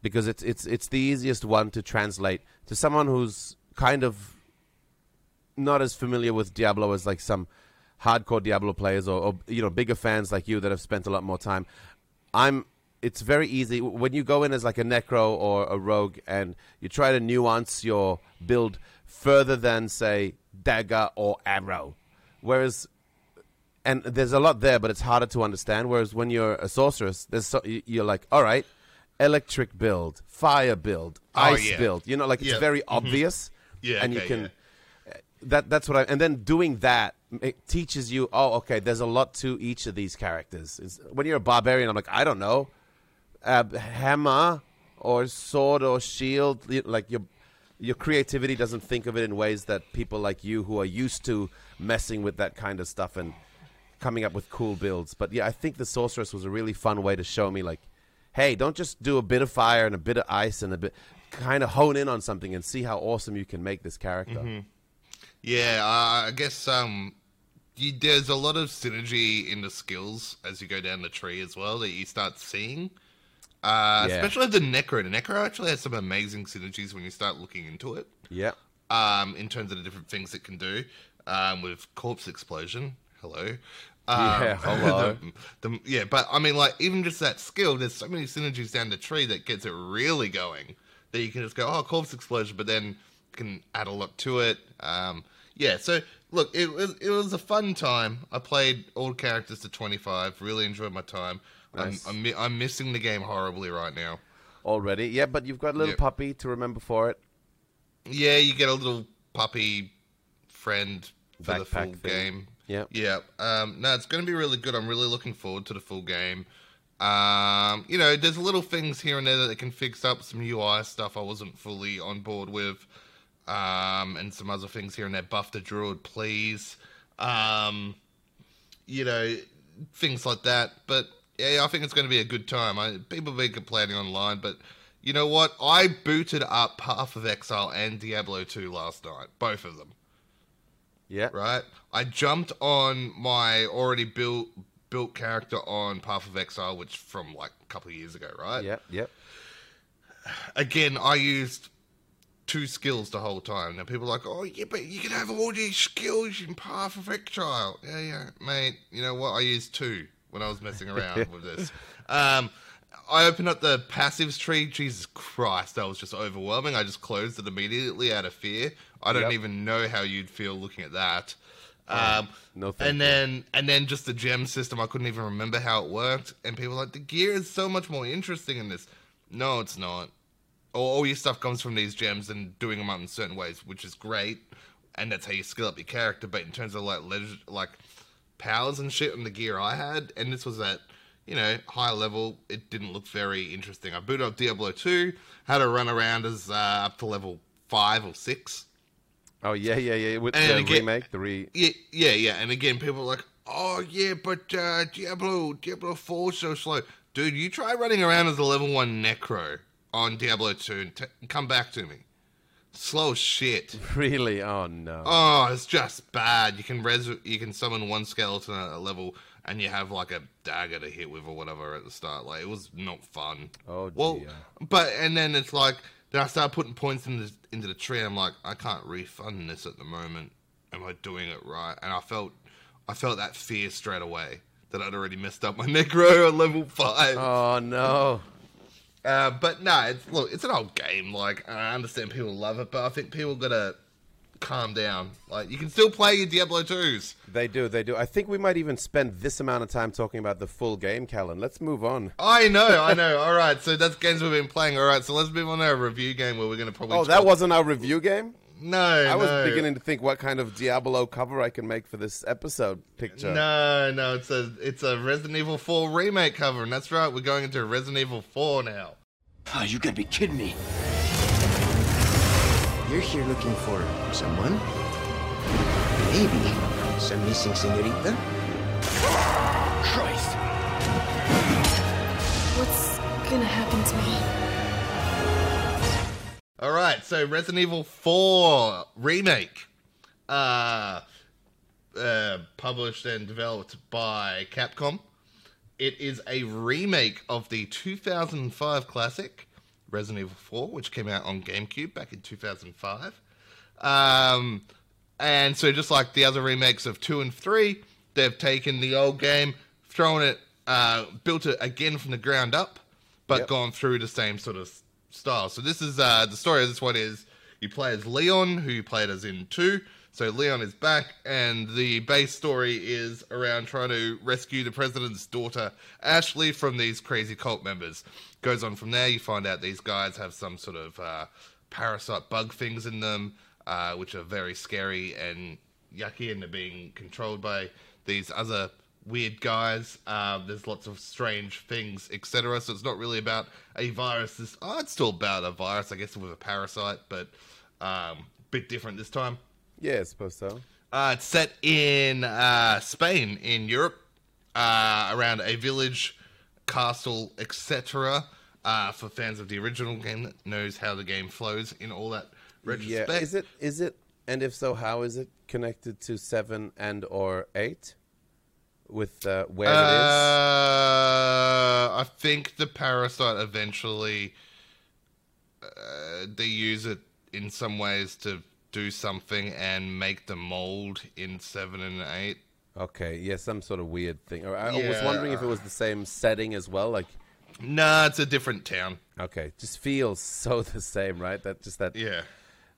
because it's it's it's the easiest one to translate to someone who's kind of not as familiar with Diablo as like some hardcore Diablo players or, or you know bigger fans like you that have spent a lot more time. I'm. It's very easy when you go in as like a necro or a rogue and you try to nuance your build further than say dagger or arrow. Whereas, and there's a lot there, but it's harder to understand. Whereas when you're a sorceress, there's so, you- you're like, all right, electric build, fire build, Oh, ice yeah. build. You know, like it's Yeah. Mm-hmm. very obvious. Yeah, and you can yeah. that that's what I and then doing that it teaches you oh okay there's a lot to each of these characters it's, when you're a barbarian I'm like I don't know uh, hammer or sword or shield like your your creativity doesn't think of it in ways that people like you who are used to messing with that kind of stuff and coming up with cool builds. But yeah I think the sorceress was a really fun way to show me like hey don't just do a bit of fire and a bit of ice and a bit kind of hone in on something and see how awesome you can make this character. Yeah, uh, I guess um, you, there's a lot of synergy in the skills as you go down the tree as well that you start seeing. Uh, Yeah. Especially the Necro. The Necro actually has some amazing synergies when you start looking into it. yeah Um, in terms of the different things it can do. Um, with corpse explosion. Hello. Um, Yeah, hello. the, the, yeah, but I mean, like even just that skill, there's so many synergies down the tree that gets it really going. That you can just go, oh, corpse explosion, but then can add a lot to it. Um, yeah, so look, it was it was a fun time. I played all characters to 25. Really enjoyed my time. Nice. I'm, I'm I'm missing the game horribly right now. already. Yeah, but you've got a little Yeah. puppy to remember for it. Yeah, you get a little puppy friend for the full thing. game. Yeah. Yeah. Um, no, it's going to be really good. I'm really looking forward to the full game. Um, you know, there's little things here and there that they can fix up, some UI stuff I wasn't fully on board with, um, and some other things here and there. Buff the druid, please. Um, you know, things like that. But yeah, I think it's going to be a good time. I, people have been complaining online, but you know what? I booted up Path of Exile and Diablo 2 last night, both of them Yeah. right? I jumped on my already built built character on Path of Exile, which from like a couple of years ago, right? Yep. Yep. Again, I used two skills the whole time. Now people are like, oh yeah, but you can have all these skills in Path of Exile. Yeah, yeah, mate. You know what? I used two when I was messing around with this. Um, I opened up the passives tree. Jesus Christ, that was just overwhelming. I just closed it immediately out of fear. I don't Yep. even know how you'd feel looking at that. Um, no and then and then just the gem system. I couldn't even remember how it worked. And people were like the gear is so much more interesting in this. No, it's not. All, all your stuff comes from these gems and doing them up in certain ways, which is great. And that's how you skill up your character. But in terms of like leg- like powers and shit on the gear I had, and this was at you know high level, it didn't look very interesting. I booted up Diablo two, had a run around as uh, up to level five or six. Oh yeah, yeah, yeah. With And the again- remake, the re. Yeah, yeah, yeah. And again, people are like, "Oh yeah, but uh, Diablo, Diablo Four so slow." Dude, you try running around as a level one Necro on Diablo Two and t- come back to me. Slow as shit. Really? Oh no. Oh, it's just bad. You can res, you can summon one skeleton at a level, and you have like a dagger to hit with or whatever at the start. Like it was not fun. Oh, well, dear. but and then it's like then I start putting points into into the tree. I'm like, I can't refund this at the moment. Am I doing it right? And I felt I felt that fear straight away that I'd already messed up my necro at level five. Oh no. Uh, but no, it's, look, it's an old game. Like I understand people love it, but I think people gotta calm down. Like you can still play your Diablo twos. They do, they do. I think we might even spend this amount of time talking about the full game, Callan. Let's move on. I know, I know. All right, so that's games we've been playing. All right, so let's move on to our review game where we're gonna probably. Oh, that wasn't our review game? no. I was no. beginning to think what kind of Diablo cover I can make for this episode picture. No, no, it's a it's a Resident Evil 4 remake cover, and that's right, we're going into Resident Evil 4 now. Oh, you gotta be kidding me. You're here looking for someone? Maybe some missing senorita? Christ! What's gonna happen to me? All right, so Resident Evil 4 remake, uh, uh, published and developed by Capcom. It is a remake of the 2005 classic Resident Evil 4, which came out on GameCube back in 2005. Um, and so, just like the other remakes of 2 and 3, they've taken the old game, thrown it, uh, built it again from the ground up, but Yep. gone through the same sort of style. So, this is uh, the story of this one is you play as Leon, who you played as in 2. So, Leon is back, and the base story is around trying to rescue the president's daughter, Ashley, from these crazy cult members. Goes on from there, you find out these guys have some sort of uh, parasite bug things in them, uh, which are very scary and yucky, and they're being controlled by these other weird guys. Uh, there's lots of strange things, etc. So it's not really about a virus. This, oh, it's still about a virus, I guess, with a parasite, but um, bit different this time. Yeah, I suppose so. Uh, it's set in uh, Spain, in Europe, uh, around a village, castle, etc. Uh, for fans of the original game that knows how the game flows in all that retrospect. Yeah, is it? Is it? And if so, how is it connected to seven and or eight? With uh, where it is? Uh, I think the parasite eventually uh, they use it in some ways to do something and make the mold in seven and eight. Okay, yeah, some sort of weird thing. I was wondering if it was the same setting as well. Like, Nah, it's a different town. okay, just feels so the same, right? That just that Yeah.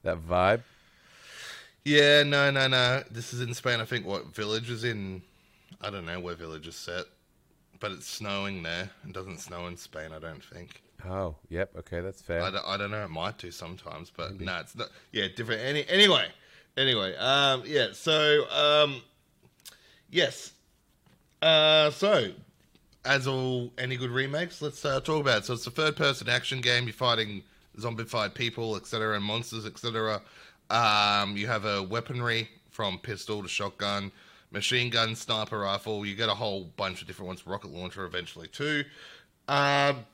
that vibe. Yeah, no, no, no. This is in Spain. I think what village is in. I don't know where village is set, but it's snowing there. It doesn't snow in Spain, I don't think. Oh, yep. Okay, that's fair. I don't, I don't know. It might do sometimes, but no, it's not. Yeah, different. Any anyway, anyway. Um, yeah. So, um, yes. Uh, so as all any good remakes, let's uh, talk about it. So it's a third-person action game. You're fighting zombified people, etc., and monsters, etc. Um, you have a weaponry from pistol to shotgun, machine gun, sniper rifle. You get a whole bunch of different ones. Rocket launcher eventually too. Um,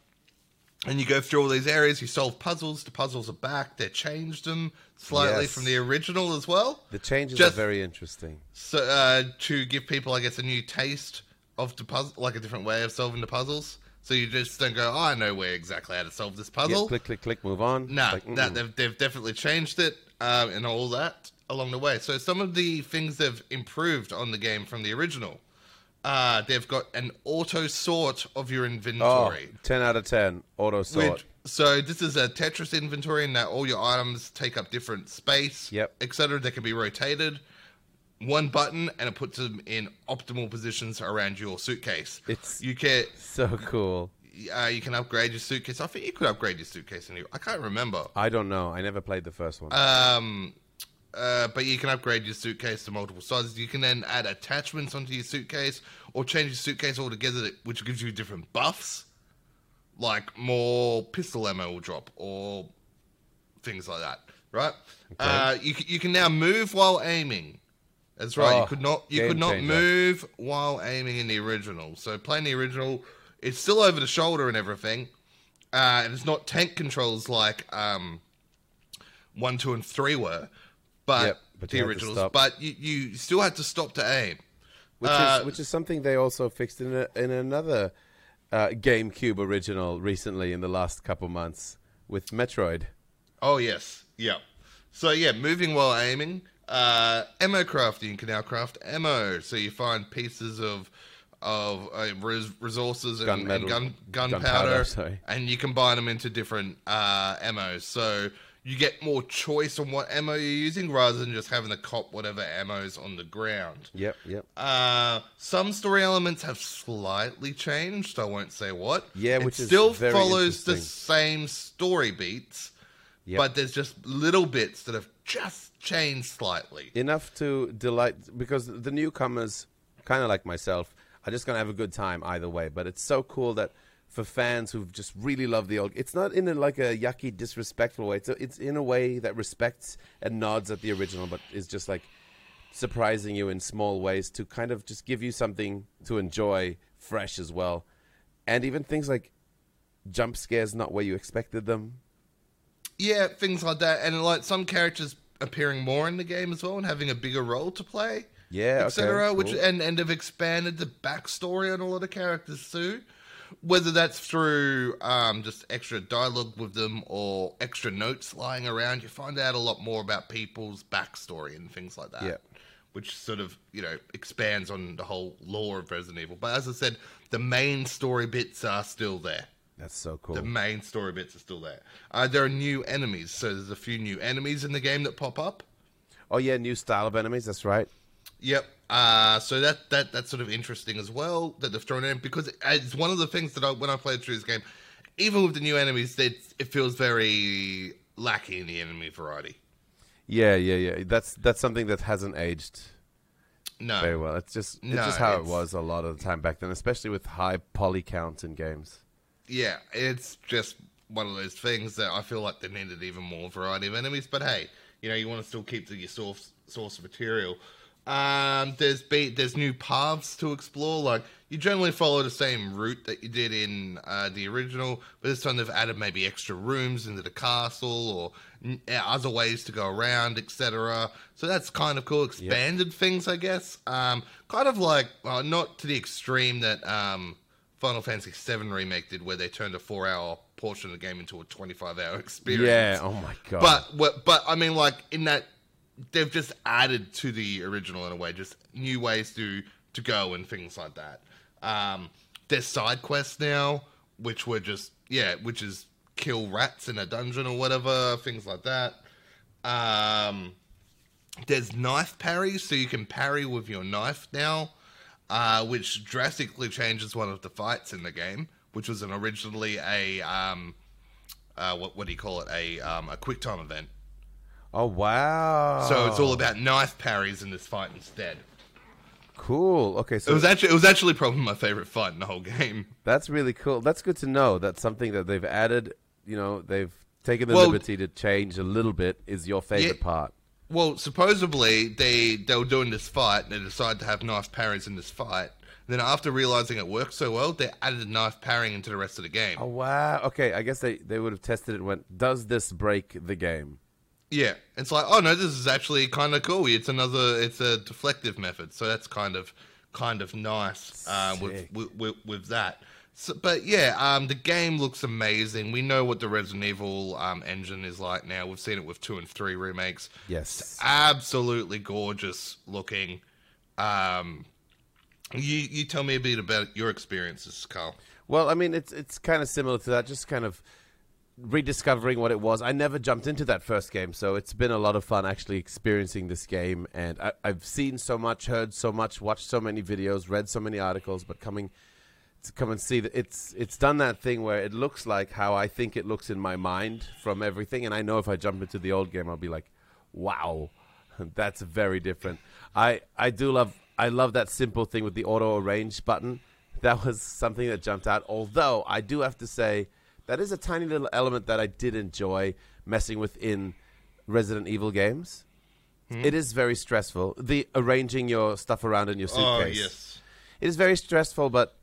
and you go through all these areas. You solve puzzles. The puzzles are back. They changed them slightly Yes. from the original as well. the changes just- are very interesting. So uh, to give people, I guess, a new taste of the puzzle, like a different way of solving the puzzles. So you just don't go, oh, I know where exactly how to solve this Yeah, puzzle. click, click, click, move on. No, Like, no, they've they've definitely changed it um, and all that along the way. So some of the things they've improved on the game from the original, uh, they've got an auto sort of your oh, inventory. 10 out of 10. Auto sort. Which, so this is a Tetris inventory, and that all your items take up different space, Yep. etc. They can be rotated. One button, and it puts them in optimal positions around your suitcase. It's- you can so cool. uh, you can upgrade your suitcase. I think you could upgrade your suitcase, and I can't remember. I don't know. I never played the first one. Um, uh, but you can upgrade your suitcase to multiple sizes. You can then add attachments onto your suitcase or change your suitcase altogether, which gives you different buffs, like more pistol ammo will drop or things like that. Right? Uh, you you can now move while aiming. That's right. Oh, you could not you could not changer. move while aiming in the original. So playing the original, it's still over the shoulder and everything. Uh, and it's not tank controls like um, one, two, and three were, but, Yep, but the originals. But you, you still had to stop to aim. which uh, is which is something they also fixed in a, in another uh, GameCube original recently in the last couple months with Metroid. Oh yes, yeah. So yeah, moving while aiming. Uh, ammo crafting you can now craft ammo. So you find pieces of of uh, res- resources and, Gun and gun gunpowder, gunpowder, and you combine them into different uh, ammos. So you get more choice on what ammo you're using rather than just having to cop whatever ammo's on the ground. Yep, yep. Uh, some story elements have slightly changed. I won't say what. Yeah, it which is still follows the same story beats, Yep. but there's just little bits that have just changed slightly. enough to delight because the newcomers, kind of like myself, are just gonna have a good time either way. But it's so cool that for fans who've just really loved the old, it's not in a, like a yucky, disrespectful way. It's a, it's in a way that respects and nods at the original, but is just like surprising you in small ways to kind of just give you something to enjoy fresh as well, and even things like jump scares not where you expected them. Yeah, things like that, and like some characters appearing more in the game as well and having a bigger role to play. Yeah, okay, etc. Which and and have expanded the backstory on a lot of characters too. Whether that's through um, just extra dialogue with them or extra notes lying around, you find out a lot more about people's backstory and things like that. Yeah. Which sort of, you know, expands on the whole lore of Resident Evil. But as I said, the main story bits are still there. That's so cool. The main story bits are still there. Uh, there are new enemies, so there's a few new enemies in the game that pop up. oh yeah, new style of enemies. That's right. Yep. Uh, so that that that's sort of interesting as well that they've thrown in because it's one of the things that I, when I played through this game, even with the new enemies, it, it feels very lacking in the enemy variety. Yeah, yeah, yeah. That's that's something that hasn't aged No, very well. It's just it's No, just how it was a lot of the time back then, especially with high poly counts in games. yeah, it's just one of those things that I feel like they needed even more variety of enemies. But hey, you know, you want to still keep the, your source source of material. Um, there's be there's new paths to explore. Like you generally follow the same route that you did in uh, the original, but this time they've added maybe extra rooms into the castle or n- uh, other ways to go around, etc. So that's kind of cool. Expanded things, I guess. Um, kind of like well, not to the extreme that um, Final Fantasy VII remake did, where they turned a four-hour portion of the game into a twenty-five-hour experience. Yeah. Oh my god. But? But I mean, like in that, they've just added to the original in a way, just new ways to to go and things like that. Um, there's side quests now, which were just yeah, which is kill rats in a dungeon or whatever, things like that. Um, there's knife parries, so you can parry with your knife now, uh, which drastically changes one of the fights in the game, which was an originally a um, uh, what what do you call it? A um, a quick time event. Oh wow. So it's all about knife parries in this fight instead. cool. Okay, so It was actually it was actually probably my favorite fight in the whole game. that's really cool. That's good to know. That's something that they've added. You know, they've taken the Well- liberty to change a little bit. Is your favorite Yeah. part? Well, supposedly they they were doing this fight and they decided to have knife parries in this fight. then after realizing it worked so well, they added knife parrying into the rest of the game. Oh wow. Okay, I guess they they would have tested it. and Went, does this break the game? Yeah, it's like, oh no, this is actually kind of cool. It's another, it's a deflective method, so that's kind of, kind of nice uh, with, with with with that. So, but yeah, um, the game looks amazing. We know what the Resident Evil um, engine is like now. We've seen it with two and three remakes. Yes. absolutely gorgeous looking. Um, you you tell me a bit about your experiences, Karl. Well, I mean, it's it's kind of similar to that. Just kind of rediscovering what it was. I never jumped into that first game, so it's been a lot of fun actually experiencing this game. And I, I've seen so much, heard so much, watched so many videos, read so many articles, but coming to come and see that it's it's done that thing where it looks like how I think it looks in my mind from everything. And I know if I jump into the old game, I'll be like, wow, that's very different. I I do love I love that simple thing with the auto arrange button. That was something that jumped out. Although I do have to say that is a tiny little element that I did enjoy messing with in Resident Evil games. Hmm? It is very stressful. The arranging your stuff around in your suitcase. Oh suitcase. yes, It is very stressful, but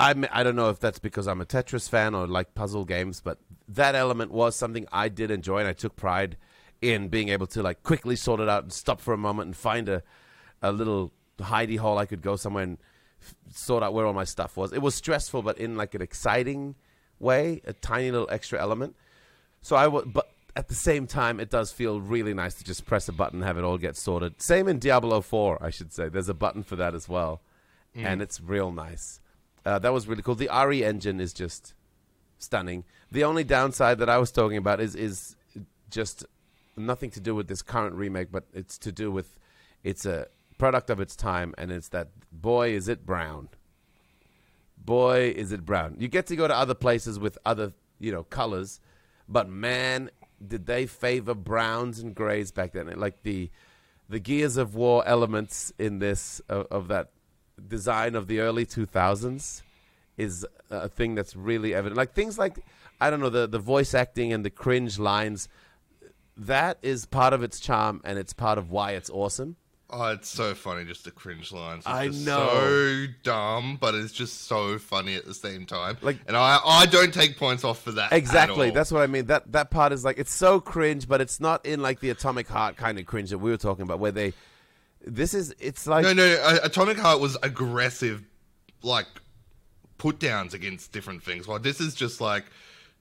I'm, I don't know if that's because I'm a Tetris fan or like puzzle games, but that element was something I did enjoy, and I took pride in being able to like quickly sort it out and stop for a moment and find a, a little hidey hole I could go somewhere and f- sort out where all my stuff was. It was stressful, but in like an exciting way, a tiny little extra element. So I would, but at the same time, it does feel really nice to just press a button and have it all get sorted. Same in Diablo 4, I should say. There's a button for that as well. and it's real nice. Uh, that was really cool. The RE engine is just stunning. The only downside that I was talking about is is just nothing to do with this current remake, but it's to do with it's a product of its time, and it's that boy is it brown. Boy is it brown. You get to go to other places with other you know colors, but man, did they favor browns and grays back then? Like the the Gears of War elements in this of, of that design of the early 2000s is a thing that's really evident. Like things like I don't know the the voice acting and the cringe lines. That is part of its charm, and it's part of why it's awesome. Oh, it's so funny, just the cringe lines. It's I just know. So dumb, but it's just so funny at the same time. Like- and I, I don't take points off for that. at Exactly. That's what I mean. That that part is like it's so cringe, but it's not in like the Atomic Heart kind of cringe that we were talking about, where they. This is it's like no, no. no, uh, Atomic Heart was aggressive, like put downs against different things. While this is just like,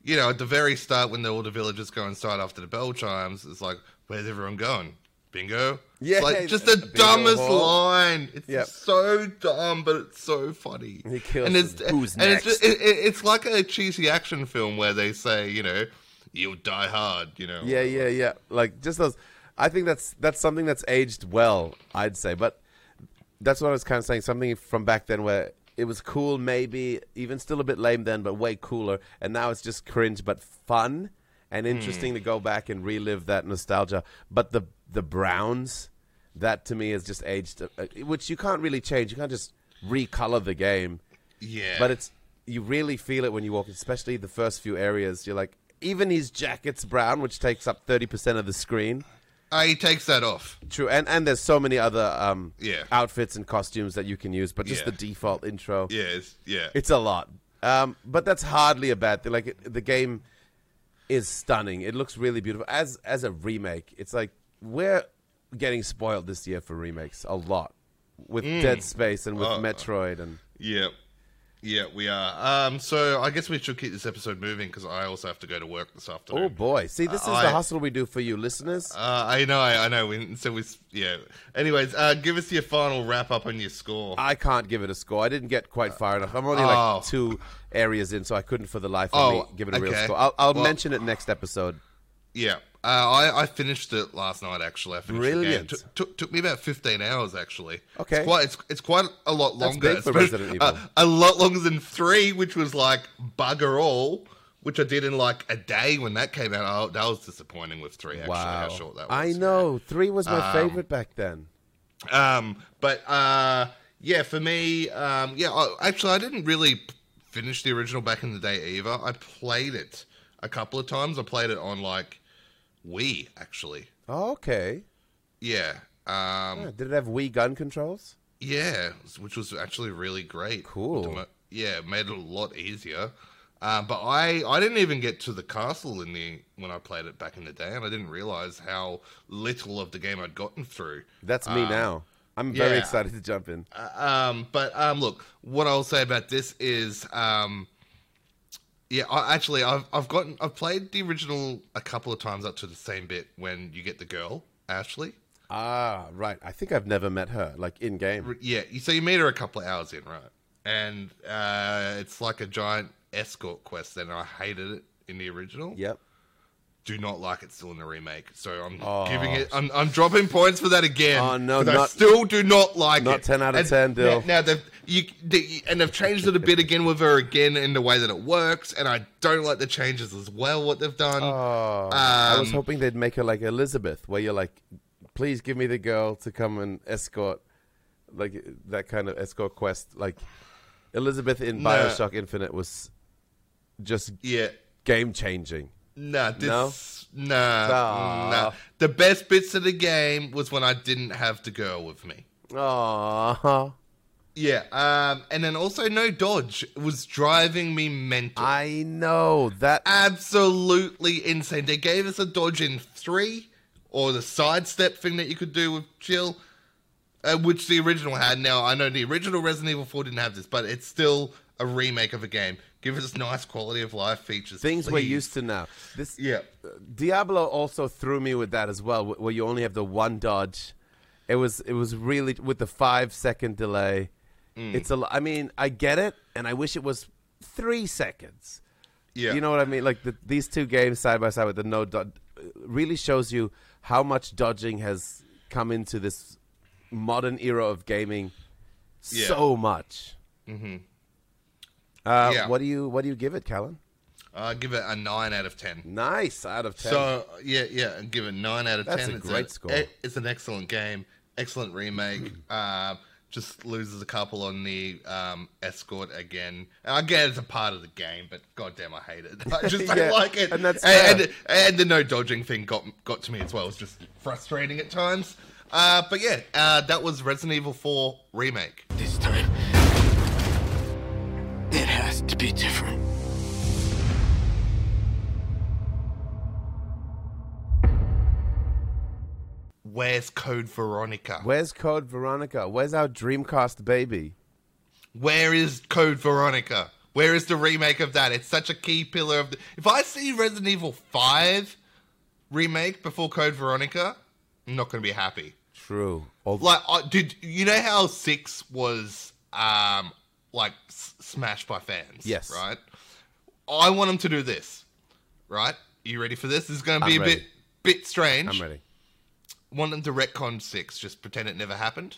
you know, at the very start when the, all the villagers go inside after the bell chimes, it's like, where's everyone going? Bingo. Yeah, It's like just the dumbest hall. line. It's Yep. so dumb, but it's so funny. He kills and it's him. Who's and it's next? just, it, it, it's like a cheesy action film where they say, you know, you'll die hard. You know. Yeah, yeah, yeah. Like just those. I think that's that's something that's aged well. I'd say, but that's what I was kind of saying. Something from back then where it was cool, maybe even still a bit lame then, but way cooler. And now it's just cringe, but fun and interesting to go back and relive that nostalgia. But the the Browns, that to me has just aged, uh, which you can't really change. You can't just recolor the game. Yeah. But it's you really feel it when you walk, especially the first few areas. You're like, even his jacket's brown, which takes up thirty percent of the screen. Uh, he takes that off. True, and and there's so many other um, Yeah. outfits and costumes that you can use, but just Yeah. the default intro, Yeah. It's, yeah. it's a lot. Um, but that's hardly a bad thing. Like it, the game is stunning. It looks really beautiful. As as a remake, it's like we're getting spoiled this year for remakes a lot with Dead Space and with Uh, Metroid and Yeah. Yeah, we are. Um, so I guess we should keep this episode moving because I also have to go to work this afternoon. oh boy, see this is I- the hustle we do for you listeners. Uh, I know, I, I know. We, so we, yeah. Anyways, uh, give us your final wrap up on your score. I can't give it a score. I didn't get quite far enough. I'm only Oh. like two areas in, so I couldn't for the life of Oh, me give it a real score. I'll, I'll Well- mention it next episode. Yeah. Uh, I, I finished it last night. Actually, I finished Brilliant. The game. Took, took, took me about fifteen hours. Actually, Okay. It's quite it's, it's quite a lot That's longer. big for Resident uh, a lot longer than three, which was like bugger all, which I did in like a day when that came out. Oh, that was disappointing with three. Actually, Wow, how short that was. I know three was my Um, favorite back then. Um, but uh, yeah, for me, um, yeah, I, actually, I didn't really finish the original back in the day either. I played it a couple of times. I played it on like Wii, actually. Oh, okay. Yeah. Um, Yeah, Did it have Wii gun controls? yeah, which was actually really great. Cool. Yeah, made it a lot easier. Um, but I, I didn't even get to the castle in the when I played it back in the day, and I didn't realize how little of the game I'd gotten through. That's me Um, now. I'm very yeah. excited to jump in. Uh, um, but um, look, what I'll say about this is, um, yeah, I, actually, I've I've gotten I've played the original a couple of times up to the same bit when you get the girl Ashley. Ah, right. I think I've never met her, like in game. Yeah, you- so you meet her a couple of hours in, right? And uh, it's like a giant escort quest. And I hated it in the original. Yep. Do not like it still in the remake. So I'm Oh. giving it. I'm, I'm dropping points for that again. Oh, no, 'cause I still do not like it. not 10 out of And 10, Dill. Now, now they've you the, and they've changed it a bit again with her again in the way that it works, and I don't like the changes as well. What they've done. Oh, I was Um, hoping they'd make her like Elizabeth, where you're like, please give me the girl to come and escort, like that kind of escort quest. Like Elizabeth in No. Bioshock Infinite was just yeah. game changing. Nah, this, No? Nah, Aw. nah. The best bits of the game was when I didn't have the girl with me. Aww. Yeah, um, and then also no dodge It was driving me mental. I know that. Absolutely insane. They gave us a dodge in three, or the sidestep thing that you could do with Jill, uh, which the original had. Now I know the original Resident Evil 4 didn't have this, but it's still a remake of a game. Give us nice quality of life features. Things we're used to now. This Yeah. Uh, Diablo also threw me with that as well, where you only have the one dodge. It was it was really with the five second delay. Mm. It's a. I mean, I get it, and I wish it was three seconds. Yeah. You know what I mean? Like the, these two games side by side with the no dodge uh, really shows you how much dodging has come into this modern era of gaming. Yeah. So much. Mm-hmm. Uh, Yeah. What do you What do you give it, Callan? I give it a nine out of ten. Nice out of ten. So yeah, yeah, and give it nine out of That's ten. a it's great score. it's an excellent game, excellent remake. uh, just loses a couple on the um, escort again. And I get it's a part of the game, but goddamn, I hate it. I just Yeah, don't like it. and that's and, and, and the no dodging thing got got to me as well. It's just frustrating at times. Uh, but yeah, uh, that was Resident Evil 4 remake. This time, it has to be different. Where's Code Veronica? Where's Code Veronica? Where's our Dreamcast baby? Where is Code Veronica? Where is the remake of that? It's such a key pillar of the. If I see Resident Evil 5 remake before Code Veronica, I'm not going to be happy. True. Like, I, did you know how 6 was, um, like, s- smashed by fans? Yes. Right? I want them to do this. Right? you ready for this? This is going to be I'm a ready. bit bit strange. I'm ready. Want them to retcon 6, just pretend it never happened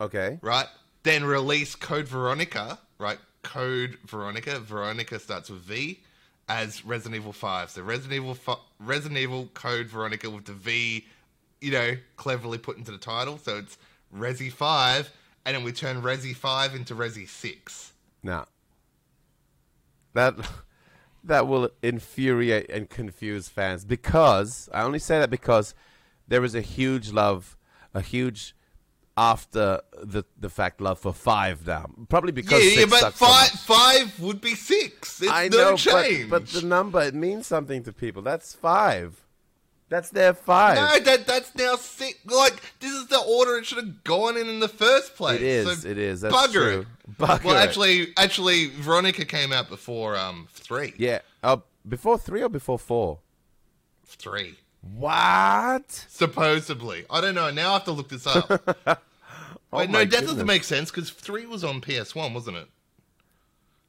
Okay. right? Then release Code Veronica, right? Code Veronica. Veronica starts with V as Resident Evil 5. So Resident Evil fi- Resident Evil Code Veronica with the V, you know, cleverly put into the title. So it's Resi 5 and then we turn Resi 5 into Resi 6. Now, that that will infuriate and confuse fans because I only say that because there is a huge love, a huge after the the fact love for five now. Probably because yeah, yeah, six but sucks so 5 much. 5 would be 6. It's I no know, but, but the number it means something to people. That's five. That's their five. no, that that's now six. Like this is the order it should have gone in in the first place. It is, So it is, that's bugger true. it. Bugger well, actually, actually, Veronica came out before um three. yeah. Uh, before three or before four? Three. What? Supposedly, I don't know. Now I have to look this up. Wait, Oh no, my that doesn't make sense because three was on PS One, wasn't it?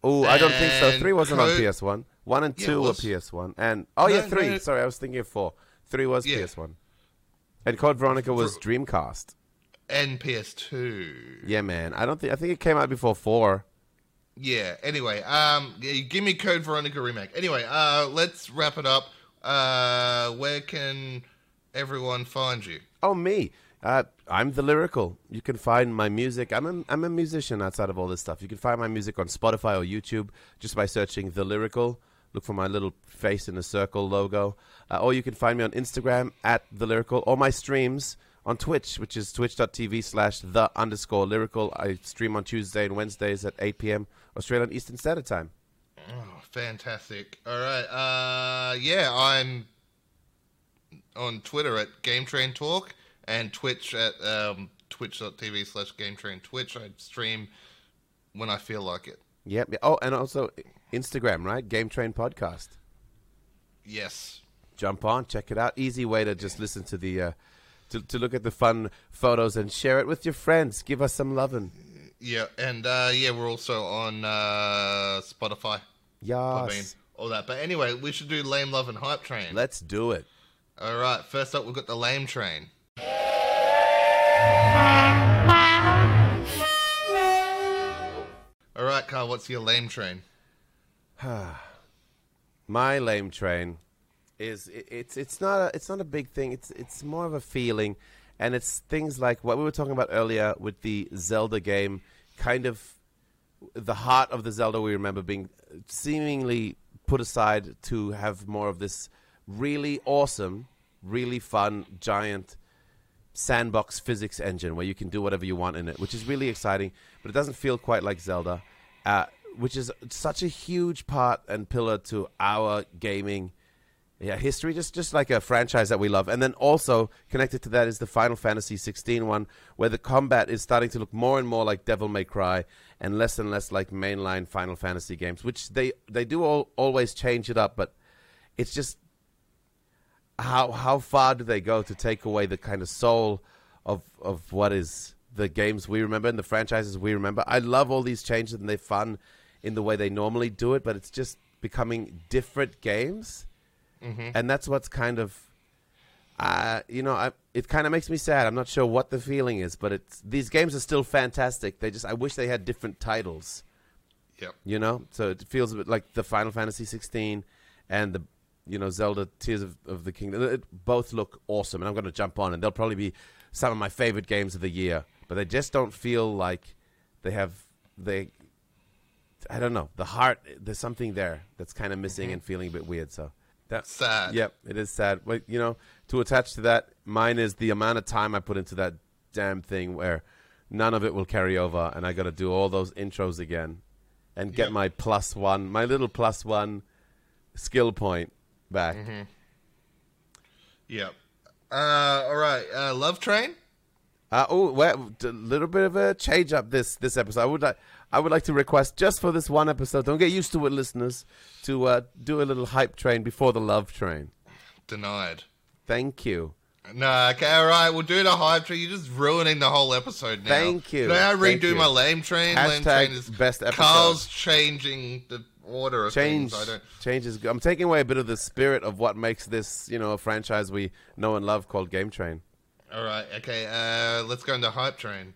Oh, I don't think so. Three wasn't on PS One. One and Yeah, two were. PS One, and oh yeah, No, three. no. Sorry, I was thinking of four. Three was Yeah. PS One, and Code Veronica was Dreamcast. And PS Two. Yeah, man. I don't think. I think it came out before four. Yeah. Anyway, um, give me Code Veronica remake. Anyway, uh, let's wrap it up. Uh, where can everyone find you? Oh, me. Uh, I'm the lyrical. You can find my music. I'm a, I'm a musician outside of all this stuff. You can find my music on Spotify or YouTube just by searching the lyrical. Look for my little face in a circle logo. Uh, or you can find me on Instagram at the lyrical or my streams on Twitch, which is twitch.tv slash the underscore lyrical. I stream on Tuesday and Wednesdays at 8 p.m. Australian Eastern Standard Time. Oh, fantastic. All right. Uh, yeah, I'm on Twitter at Game Train Talk and Twitch at um, twitch.tv slash Game Train Twitch. I stream when I feel like it. Yep. yeah. Oh, and also Instagram, right? Game Train Podcast. Yes. Jump on, check it out. Easy way to just listen to the, uh, to, to look at the fun photos and share it with your friends. Give us some loving. Yeah, and uh, yeah, we're also on uh, Spotify. I mean, all that. But anyway, we should do Lame Love and Hype Train. Let's do it. All right. First up, we've got the Lame Train. All right, Karl. What's your Lame Train? My lame train is it's it's not a, it's not a big thing. It's it's more of a feeling, and it's things like what we were talking about earlier with the Zelda game. Kind of the heart of the Zelda we remember being seemingly put aside to have more of this really awesome, really fun giant sandbox physics engine where you can do whatever you want in it, which is really exciting, but it doesn't feel quite like Zelda, uh, which is such a huge part and pillar to our gaming yeah, history, just just like a franchise that we love. And then also connected to that is the Final Fantasy 16 one, where the combat is starting to look more and more like Devil May Cry and less and less like mainline Final Fantasy games, which they they do all, always change it up, but it's just how how far do they go to take away the kind of soul of of what is the games we remember and the franchises we remember. I love all these changes and they're fun in the way they normally do it, but it's just becoming different games, and that's what's kind of, uh, you know, I, it kind of makes me sad. I'm not sure what the feeling is, but it's these games are still fantastic. They just I wish they had different titles. Yep. you know? So it feels a bit like the final fantasy 16 and the you know zelda tears of, of the kingdom. It both look awesome and i'm going to jump on and they'll probably be some of my favorite games of the year. But they just don't feel like they have they i don't know. The heart there's something there that's kind of missing and feeling a bit weird so that's Sad. Yep, it is sad. But you know, to attach to that, mine is the amount of time I put into that damn thing where none of it will carry over, and I got to do all those intros again, and get Yep. my plus one, my little plus one skill point back. Yep. Uh, all right. Uh, Love Train. Uh, oh, a little bit of a change up this this episode. I would like I would like to request just for this one episode. Don't get used to it, listeners, to uh, do a little hype train before the love train. Denied. Thank you. No, okay, all right. We'll do the hype train. You're just ruining the whole episode now. Thank you. Can I redo my lame train? lame Hashtag train is best episode. Karl's changing the order of change things. I don't. change is good. I'm taking away a bit of the spirit of what makes this, you know, a franchise we know and love called Game Train. All right. Okay. Uh, let's go into hype train.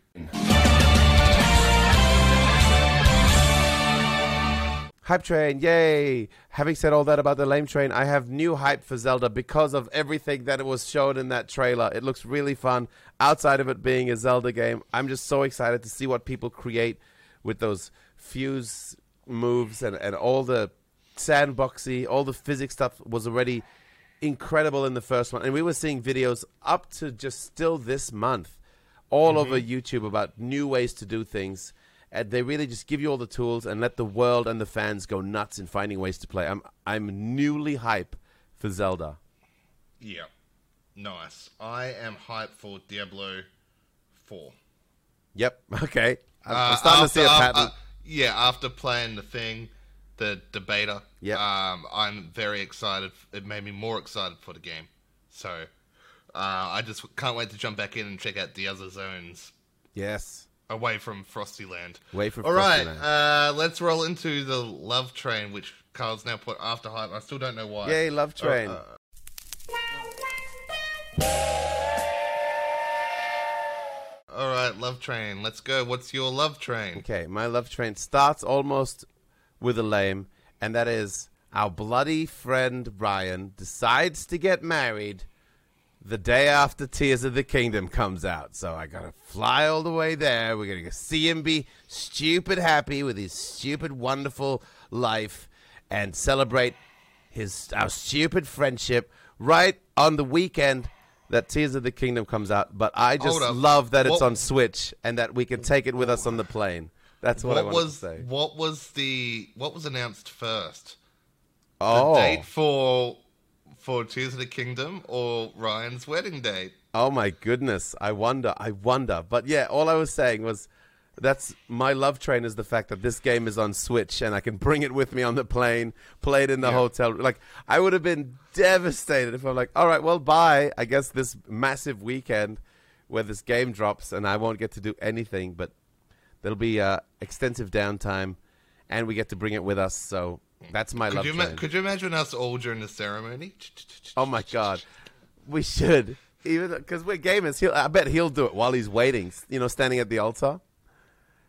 Hype Train, yay! Having said all that about the lame train, I have new hype for Zelda because of everything that was shown in that trailer. It looks really fun. Outside of it being a Zelda game, I'm just so excited to see what people create with those fuse moves and, and all the sandboxy, all the physics stuff was already incredible in the first one. And we were seeing videos up to just still this month all over mm-hmm. YouTube about new ways to do things. And they really just give you all the tools and let the world and the fans go nuts in finding ways to play. I'm I'm newly hype for Zelda. Yeah. Nice. I am hyped for Diablo 4. Yep. Okay. I'm, I'm Uh, starting to see a uh, pattern. uh, yeah, after playing the thing, the beta, Yep. um, I'm very excited. It made me more excited for the game. So uh, I just can't wait to jump back in and check out the other zones yes. Away from Frosty Land. Away from All right, Frosty Land. uh, let's roll into the love train, which Karl's now put after hype. I still don't know why. Yay, Love Train. uh, All right, love train. Let's go. What's your love train? Okay, my love train starts almost with a lame, and that is our bloody friend Ryan decides to get married the day after Tears of the Kingdom comes out. So I gotta fly all the way there. We're gonna go see him be stupid happy with his stupid wonderful life and celebrate his our stupid friendship right on the weekend that Tears of the Kingdom comes out. But I just love that it's What- on Switch and that we can take it with us on the plane. That's what, I What wanted was to say. what was the what was announced first? The Oh, date for for Tears of the Kingdom or Ryan's wedding date? oh my goodness! I wonder. I wonder. But yeah, all I was saying was that's my love train is the fact that this game is on Switch and I can bring it with me on the plane, play it in the Yeah. hotel. Like I would have been devastated if I'm like, all right, well, bye. I guess this massive weekend where this game drops and I won't get to do anything, but there'll be uh, extensive downtime and we get to bring it with us. So that's my Could love you could you imagine us all during the ceremony? Oh my god, we should even because we're gamers. He'll, I bet he'll do it while he's waiting. You know, standing at the altar.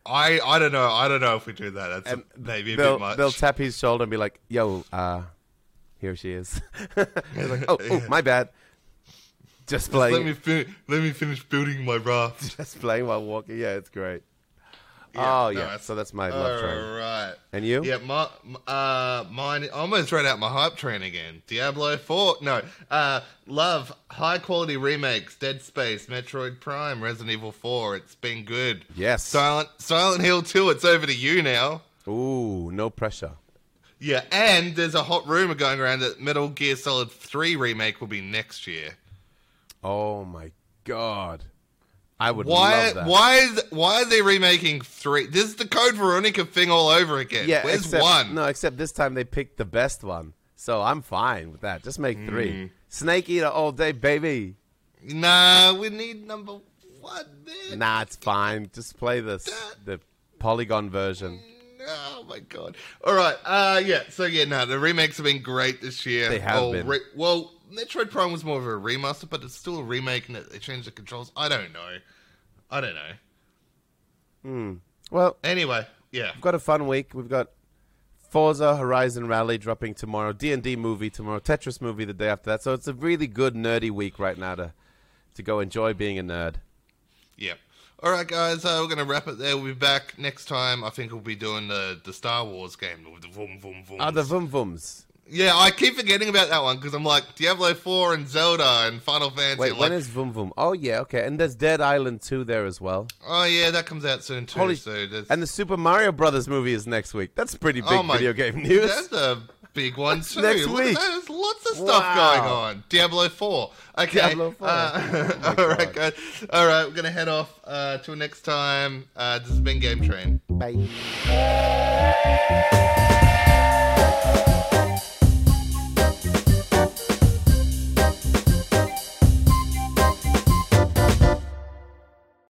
I I don't know. I don't know if we do that. That's And maybe a bit much. they'll tap his shoulder and be like, "Yo, uh, here she is." He's like, "Oh, oh, my bad." Just let me playing, fin- let me finish building my raft. just playing while walking. Yeah, it's great. Yeah, oh yeah, it's- so that's my love train. All right. And you? Yeah, my uh, mine. I almost read out my hype train again. Diablo Four. No, uh, love high quality remakes. Dead Space, Metroid Prime, Resident Evil Four. It's been good. Yes. Silent Silent Hill Two. It's over to you now. Ooh, no pressure. Yeah, and there's a hot rumor going around that Metal Gear Solid Three remake will be next year. Oh my god, I would Why? love that. Why? Is, why are they remaking three? This is the Code Veronica thing all over again. Yeah, Where's except, one? No, except this time they picked the best one. So I'm fine with that. Just make Mm. three. Snake Eater all day, baby. Nah, we need number one. man? Nah, it's fine. Just play this the polygon version. Oh my god! All right, uh, yeah. So yeah, no, the remakes have been great this year. They have well, been. Re- well, Metroid Prime was more of a remaster, but it's still a remake, and it, they changed the controls. I don't know. I don't know. Well, Anyway, yeah. we've got a fun week. We've got Forza Horizon Rally dropping tomorrow, D and D movie tomorrow, Tetris movie the day after that. So it's a really good nerdy week right now to to go enjoy being a nerd. Yeah. All right, guys. Uh, we're gonna wrap it there. We'll be back next time. I think we'll be doing the the Star Wars game with the vroom vroom vroom. Oh, the Vum Vums. Yeah, I keep forgetting about that one because I'm like Diablo Four and Zelda and Final Fantasy. Wait, I'm when like, is Vum Vum? Oh yeah, okay. And there's Dead Island 2 there as well. Oh yeah, that comes out soon too. Holy so And the Super Mario Brothers movie is next week. That's pretty big oh my, video game news. That's a big one too. next Look week? There's lots of stuff Wow. going on. Diablo Four. Okay. Diablo 4. Uh, Oh all right, guys. All right, we're gonna head off. Uh, till next time. Uh, this has been Game Train. Bye.